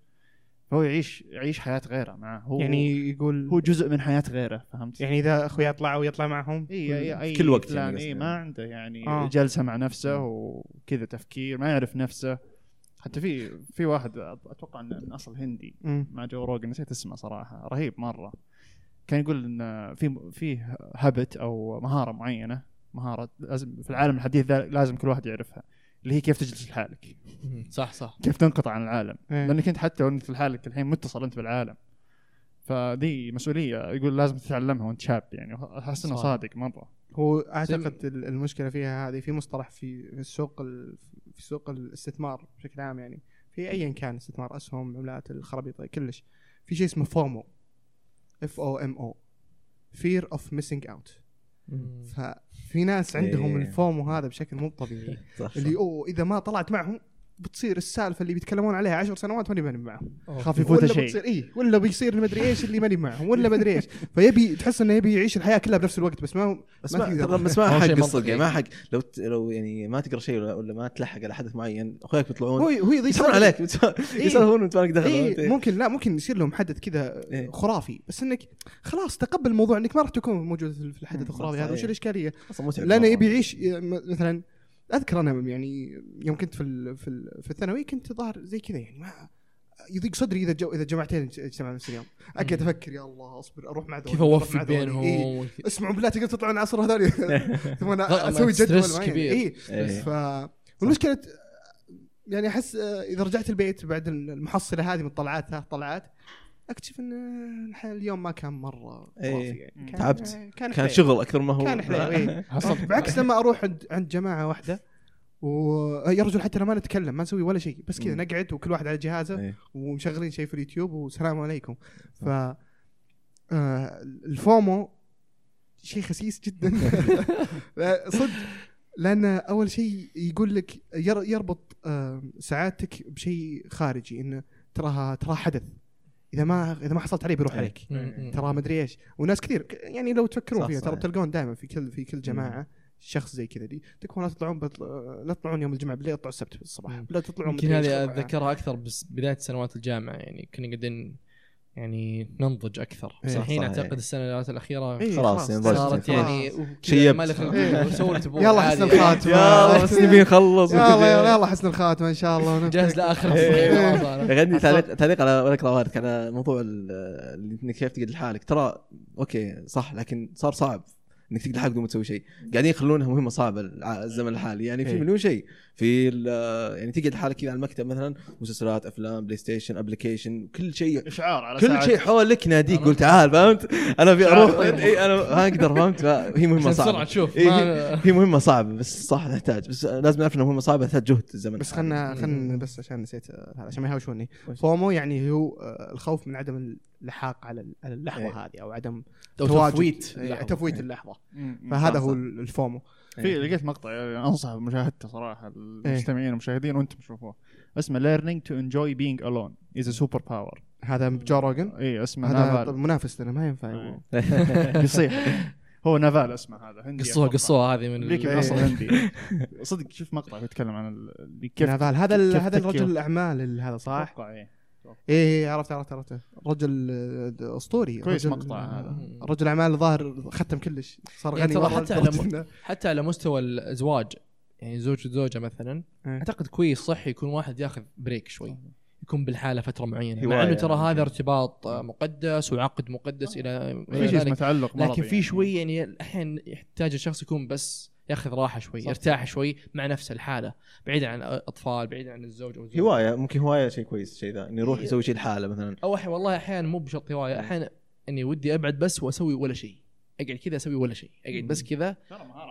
فهو يعيش يعيش حياة غيره معه هو يعني يقول هو جزء من حياة غيره فهمت؟ يعني إذا اخويا طلعوا يطلع معهم؟ إي إي أي كل وقت يعني إي قصدي. ما عنده يعني آه. جلسة مع نفسه وكذا تفكير ما يعرف نفسه. حتى في في واحد أتوقع انه من أصل هندي. مع Joe Rogan نسيت اسمه صراحة رهيب مرة كان يقول إن في في habit أو مهارة معينة مهارة لازم في العالم الحديث ذا لازم كل واحد يعرفها اللي هي كيف تجلس لحالك. صح صح كيف تنقطع عن العالم إيه. لأنك أنت حتى وأنت لحالك الحين متصل أنت بالعالم فدي مسؤولية يقول لازم تتعلمها وانت شاب يعني. أحس إنه. صادق مرة. هو أعتقد ال- المشكلة فيها هذه في مصطلح في السوق ال- في سوق الاستثمار بشكل عام يعني. في ايا كان استثمار أسهم عملات الخرابيط كلش. في شيء اسمه FOMO. F O M O fear of missing out. ففي ناس عندهم إيه. الفومو هذا بشكل مو طبيعي. اللي أوه إذا ما طلعت معهم بتصير السالفة اللي بيتكلمون عليها عشر سنوات ماني ماني معهم خاف يفوته ولا شيء بتصير اي ولا بيصير المدري إيش اللي ماني معهم ولا مدري إيش فيبي تحس إنه يبي يعيش الحياة كلها بنفس الوقت بس ما بس ما ما تقدر. ترى بس ما حق الصدق. يعني ما حق لو ت- لو يعني ما تقرأ شيء ولا, ولا ما تلحق على حدث معين أخوياك بيطلعون هو هو يسوون عليك إيه. يسولفون وانت مالك دخل إيه فهمت؟ ممكن لا ممكن يصير لهم حدث كذا إيه. خرافي بس إنك خلاص تقبل الموضوع إنك ما راح تكون موجود في الحدث الخرافي هذا. وش الإشكالية؟ لأنه. يبي يعيش م- مثلا أذكر أنا يعني يوم كنت في ال- في ال- في الثانوي كنت ظاهر زي كذا يعني ما يضيق صدري إذا جو إذا جماعتين اجتمعوا نفس اليوم اقعد أفكر يا الله أصبر أروح مع كيف أوفق. بينهم إيه. اسمعوا بالله تقدر تطلعون العصر هذول ثم أنا أسوي جدول كبير. اي إيه. ف والمشكلة يعني أحس آه، إذا رجعت البيت بعد المحصلة هذه من الطلعات ثلاث طلعات أكتشف إن اليوم ما كان مرة إيه. خرافي يعني كان تعبت. كان كان حليو. شغل أكثر ما هو كان إيه. حصلت بعكس لما أروح عند عند جماعة واحدة ويا رجل حتى لو ما نتكلم ما نسوي ولا شيء بس كذا. نقعد وكل واحد على جهازه إيه. ومشغلين شيء في اليوتيوب والسلام عليكم ف آه، الفومو شيء خسيس جدا صدق لأن أول شيء يقول لك ير- يربط آه، سعادتك بشيء خارجي انه تراها ترى حدث إذا ما إذا ما حصلت عليه بيروح إيه. عليك مم. ترى مدري إيش وناس كثير يعني لو تفكرون فيها ترى. بتلقون دائما في كل في كل جماعة شخص زي كذا دي تكون لا تطلعون بطل... لا تطلعون يوم الجمعة بالليل اطلعوا السبت الصباح مم. لا تطلعون يمكن هذه. اتذكرها أكثر بس بداية سنوات الجامعة يعني كنا قاعدين يعني ننضج أكثر بس إيه، الحين صحيح. أعتقد السنوات الأخيرة إيه، خلاص، يعني صارت. يعني شيبت. تبغون يلا حسن. الخاتمة يلا بس نبي نخلص يلا يلا حسن الخاتمة إن شاء الله. جاهز لآخر إيه. عندي تعليق على اقرا وارد على موضوع إنك كيف تقعد لحالك ترى أوكي صح لكن صار صعب إنك تقعد لحالك بدون ما تسوي شيء قاعدين يخلونها مهمة صعبة الع- الزمن الحالي. يعني في إيه. مليون شيء. في يعني تقعد لحالك كذا على المكتب مثلا مسلسلات أفلام PlayStation application كل شيء. إشعار على كل. شيء حولك يناديك قول تعال فهمت؟ أنا إشعار أروح طيب. اي أنا ما أقدر فهمت؟ فهي مهمة عشان بسرعة صعبه تشوف إيه، هي مهمة صعبة بس صح تحتاج. بس لازم نعرف إنها مهمة صعبة تحتاج جهد الزمن بس. خلنا خلنا بس عشان نسيت آه، عشان ما يهاوشوني. FOMO يعني هو آه، الخوف من عدم اللحاق على ال- على اللحظة إيه. هذه أو عدم أو. تفويت إيه، اللحظة. تفويت اللحظة مم. فهذا صح، هو. ال FOMO في لقيت مقطع يعني أنصح بمشاهدته صراحة المستمعين والمشاهدين وأنتم تشوفوه اسمه learning to enjoy being alone is a superpower هذا Joe Rogan اي اسمه هذا Naval منافس لنا ما ينفع إيه. يصيح هو Naval اسمه هذا هندي قصوها. قصوها هذه من امريكي من اصل إيه. هندي صدق شوف مقطع يتكلم عن ال- كيف نافال هذا ال- كيف هذا. الرجل الأعمال اللي هذا صح؟ أتوقع إيه. إيه عرفت عرفت عرفته رجل آه، أسطوري كويس رجل- مقطع هذا. رجل أعمال ظاهر ختم كلش صار يعني غني حتى لدرجة إنه- حتى على مستوى الأزواج يعني زوج وزوجه مثلا إيه. أعتقد كويس صح يكون واحد ياخذ بريك شوي يكون بالحالة فترة معينة مع إنه ترى يعني. هذا ارتباط آه، مقدس وعقد مقدس إلى في شيء تعلق لكن في يعني. شوي يعني أحيانا يحتاج الشخص يكون بس ياخذ راحة شوي صح. يرتاح شوي مع نفس الحالة بعيدا عن اطفال بعيدا عن الزوج أو. هواية ممكن هواية شيء كويس شيء ذا انه يروح يسوي شيء لحالة مثلا أو والله أحيانا مو بشرط هواية أحيانا إني ودي أبعد بس وأسوي ولا شيء أقعد كذا أسوي ولا شيء. أقعد بس كذا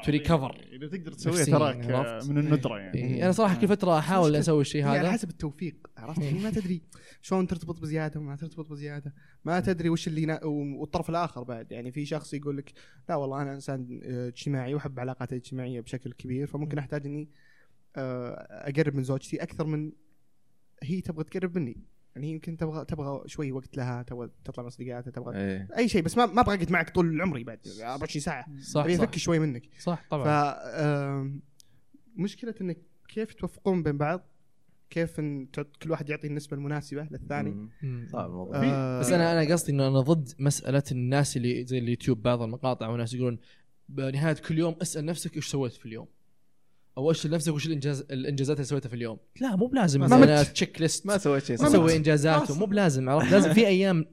recover. عظيمة. إذا تقدر تسويها تراك؟ من الندرة يعني. إيه، أنا صراحة كل فترة أحاول أسوي الشيء هي على هذا. حسب التوفيق عرفت؟ يعني ما تدري شلون ترتبط بزيادة وما ترتبط بزيادة. ما تدري وش اللي نا... والطرف الآخر بعد. يعني في شخص يقول لك لا والله أنا إنسان آه، اجتماعي وأحب علاقاتي الاجتماعية بشكل كبير فممكن أحتاج إني آه، أقرب من زوجتي أكثر من هي تبغى تقرب مني. يعني يمكن تبغى تبغى شوي وقت لها تبغى تطلع مع صديقاتها تبغى إيه. أي شيء بس ما ما أبغى اقعد معك طول عمري بعد 24 ساعة. صح أبي صح, افك شوي منك. صح ف طبعا آم، مشكلة انك كيف توفقون بين بعض كيف إن كل واحد يعطي النسبة المناسبة للثاني. مم. مم. صعب الموضوع. آه، بس أنا أنا قصدي إنه أنا ضد مسألة الناس اللي زي اليوتيوب بعض المقاطع وناس يقولون بنهاية كل يوم اسأل نفسك إيش سويت في اليوم. أو اسال نفسك وش الانجاز الإنجازات اللي سويتها في اليوم؟ لا مو بلازم. ما مثلا مت. checklist ما سويت شيء. تسوي إنجازات مو بلازم عرفت؟ لازم في أيام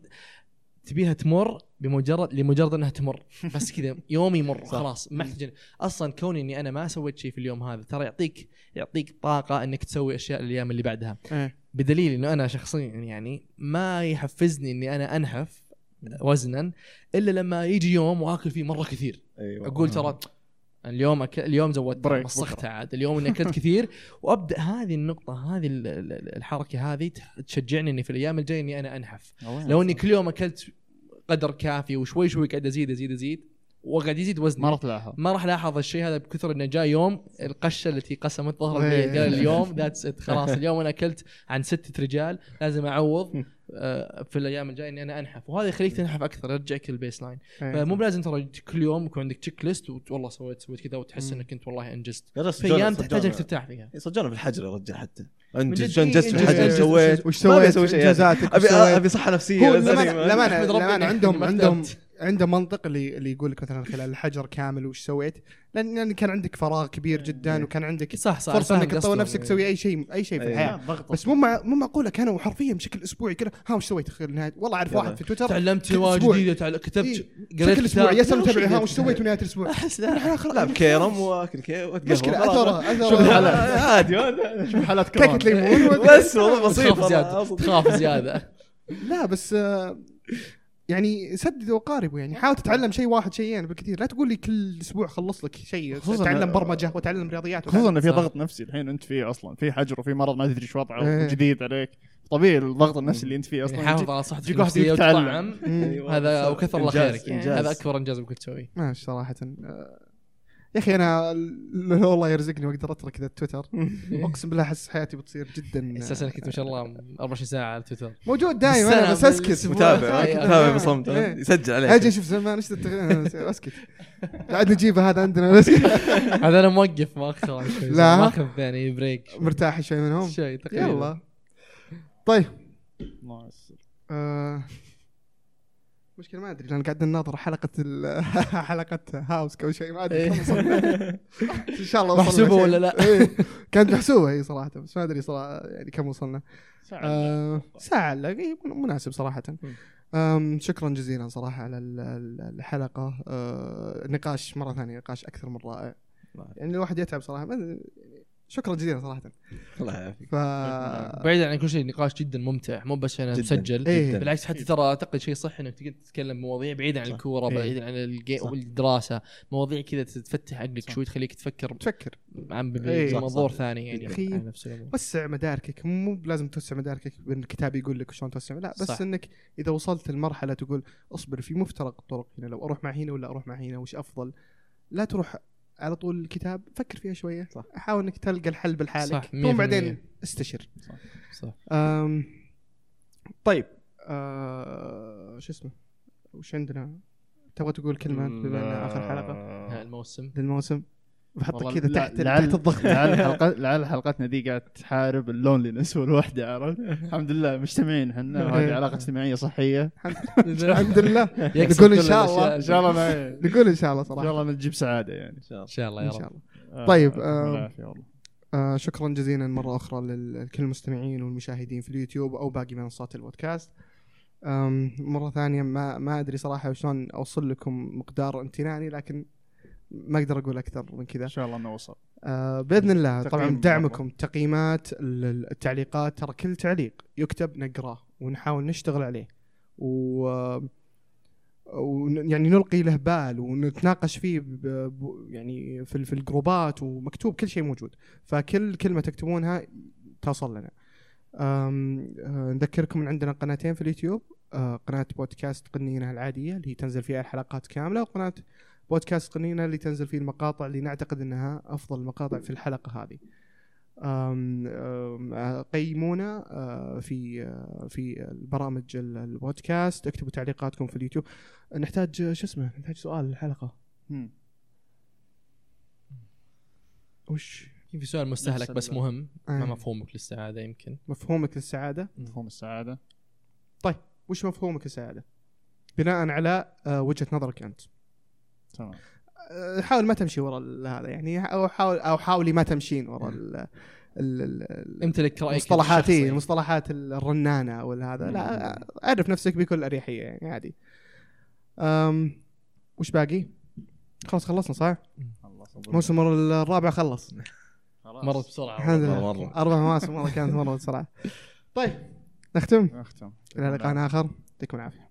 تبيها تمر بمجرد لمجرد إنها تمر. بس كذا يوم يمر خلاص ما احتاج أصلا كوني إني أنا ما سويت شيء في اليوم هذا ترى يعطيك يعطيك طاقة إنك تسوي أشياء الأيام اللي بعدها. إيه. بدليل إنه أنا شخصيا يعني ما يحفزني إني أنا أنحف وزنا إلا لما يجي يوم وآكل فيه مرة كثير. أيوه. أقول ترى اليوم أك... اليوم زودت break مسخت بكرة. عاد. اليوم إني أكلت كثير وأبدأ هذه النقطة هذه ال- ال- الحركة هذه تشجعني إني في الأيام الجاية إني أنا أنحف. لو إني كل يوم أكلت قدر كافي وشوي شوي قاعد أزيد أزيد أزيد وقاعد يزيد وزني. ما راح تلاحظ. ما راح لاحظ الشيء هذا بكثر إنه جاء يوم القشة التي قسمت ظهر إيه. البيت قال اليوم that's it خلاص اليوم أنا أكلت عن ستة رجال لازم أعوض آه، في الأيام الجاية إني أنا أنحف. وهذا يخليك تنحف أكثر يرجعك لل baseline إيه. فمو بلازم ترى كل يوم يكون عندك checklist والله سويت سويت كذا وتحس. إنك أنت والله أنجزت. رجل في أيام تحتاج إنك ترتاح فيها. صدقونا في الحجر يا رجال حتى. جد، انجز إيه، انجزت في الحجر. سويت. وش سويت؟ انجازاتك أبي؟ أبي صحة نفسية. للامانه إني عندهم عندهم. عنده منطق اللي اللي يقول لك مثلا خلال الحجر كامل وش سويت لأن لأن كان عندك فراغ كبير جدا وكان عندك صح صح فرصة إنك تطور. نفسك تسوي أي شيء أي شيء في إيه. الحياة بس مو مع مو معقوله كانوا حرفيا بشكل أسبوعي كذا ها وش سويت خلال نهايه والله أعرف. واحد في تويتر تعلمت أسبوع. جديدة. كتبت إيه. قريت بشكل أسبوعي. يسال متابعي ها؟ وش سويت نهاية الأسبوع أحس لا، كيرم وأكل وأتقهوى. مشكلة شوف اثره الحالات. عادي شوف حالات كيكة ليمون بس والله بسيط تخاف. زيادة. تخاف زيادة لا بس آه، يعني سددوا وقاربوا يعني حاول تتعلم شيء واحد شيئين بالكثير لا تقول لي كل أسبوع خلص لك شيء خصوصاً- تعلم برمجة وتعلم رياضيات خصوصا انه في. ضغط نفسي الحين أنت فيه أصلا في حجر وفي مرض ما تدري إيش وضعه إيه. جديد عليك طبيعي الضغط النفسي اللي أنت فيه أصلا يعني حافظ على صحتك النفسية. وتطعم. أيوة. هذا وكثر الله خيرك يعني. هذا أكبر إنجاز ممكن تسويه ماشي صراحة آه، يا أخي أنا لو الله يرزقني وأقدر أترك ذا التويتر أقسم بالله أحس حياتي بتصير جدا أساسا كنت ما شاء الله 24 ساعة على تويتر موجود دائما أنا بس أسكت. متابع متابع بصمت. إيه. يسجل عليك. أجي أشوف زمان إيش أسكت. قاعد نجيبه هذا عندنا. أسكت. هذا أنا موقف مؤخرا شوي لا. ماخذ يعني بريك مرتاح شوي منهم. شوي تقريبا. يلا. طيب. الله يستر. مشكلة ما أدري لأن قاعد نناظر حلقة ال- حلقة هاوس أو شيء ما أدري كم وصلنا إن شاء الله وصلنا محسوبة. ولا لا؟ إيه. كانت محسوبة هي صراحة بس ما أدري صراحة يعني كم وصلنا ساعة. آه، ساعة لا إيه، مناسب صراحة شكرا جزيلا صراحة على ال- ال- الحلقة آه، نقاش مرة ثانية نقاش أكثر من رائع يعني الواحد يتعب صراحة ما- شكرا جزيلا صراحة الله يعافيك ف بعيدا عن كل شيء نقاش جدا ممتع مو بس أنا. مسجل إيه. بالعكس حتى ترى أعتقد شيء صح إنك تقدر تتكلم مواضيع بعيدا عن. الكورة إيه. بعيدا عن الجي... صح. والدراسة مواضيع كذا تفتح عقلك. شوي تخليك تفكر تفكر عن إيه. بمنظور صح. ثاني يعني أخي. عن نفس الأمور وسع مداركك مو بلازم توسع مداركك بأن الكتاب يقول لك شلون توسع لا بس. صح. إنك إذا وصلت لمرحلة تقول أصبر في مفترق الطرق هنا لو أروح مع هنا ولا أروح مع هنا وش أفضل لا تروح على طول الكتاب فكر فيها شوية. صح. حاول إنك تلقى الحل بالحالك. صح، ثم بعدين. استشر. صح أم طيب أه شو اسمه؟ وش عندنا؟ تبغى تقول كلمة بما ان آخر حلقة؟ الموسم. للموسم. بحطك كذا تحت لعل- تحت الضغط. لعل حلقة لعل حلقتنا دي قاعد تحارب اللونلينس والوحدة عرفت؟ الحمد لله مجتمعين إحنا وهذه علاقة اجتماعية صحية. الحمد لله. نقول إن كل شاء الله. إن شاء الله نقول إن شاء الله إن شاء صراحة الله نجيب سعادة يعني إن شاء الله. إن شاء الله إن يا شاء رب الله. طيب، آه، آه شكرا جزيلا مرة أخرى لكل المستمعين والمشاهدين في اليوتيوب أو باقي منصات البودكاست. آم، مرة ثانية ما ما أدري صراحة شلون أوصل لكم مقدار امتناني لكن ما أقدر أقول أكثر من كذا. إن شاء الله نوصل آه بإذن الله طبعا دعمكم تقييمات ال- التعليقات ترى كل تعليق يكتب نقراه ونحاول نشتغل عليه. و ون- يعني نلقي له بال ونتناقش فيه ب... يعني في, في الجروبات ومكتوب كل شيء موجود. فكل كلمة تكتبونها توصل لنا. أم... آه، نذكركم إن عندنا قناتين في اليوتيوب آه، قناة بودكاست قنينة العادية اللي هي تنزل فيها الحلقات كاملة وقناة بودكاست قنينة اللي تنزل فيه المقاطع اللي نعتقد إنها أفضل المقاطع في الحلقة هذه. قيمونا آه، في آه، في البرامج ال- البودكاست. اكتبوا تعليقاتكم في اليوتيوب. نحتاج شو اسمه نحتاج سؤال الحلقة مم. وش؟ في سؤال مستهلك بس مهم. ما آه. مفهومك للسعادة يمكن. مفهومك للسعادة؟ مفهوم السعادة. وش مفهومك للسعادة؟ بناء على وجهة نظرك أنت. تمام. آه، حاول ما تمشي ورا ال- هذا يعني أو حاول أو حاولي ما تمشين ورا ال- ال- امتلك رأيك المصطلحات. إيه، المصطلحات الرنانة ولا هذا لا أعرف نفسك بكل أريحية يعني عادي. أم وش باقي؟ خلاص خلصنا صح؟ الله الموسم الرابع خلص. مرت بسرعة. الحمد. لله. مرة. أربع مواسم والله كانت مرة بسرعة. طيب نختم. نختم. إلى لقاء آخر. يعطيكم العافية.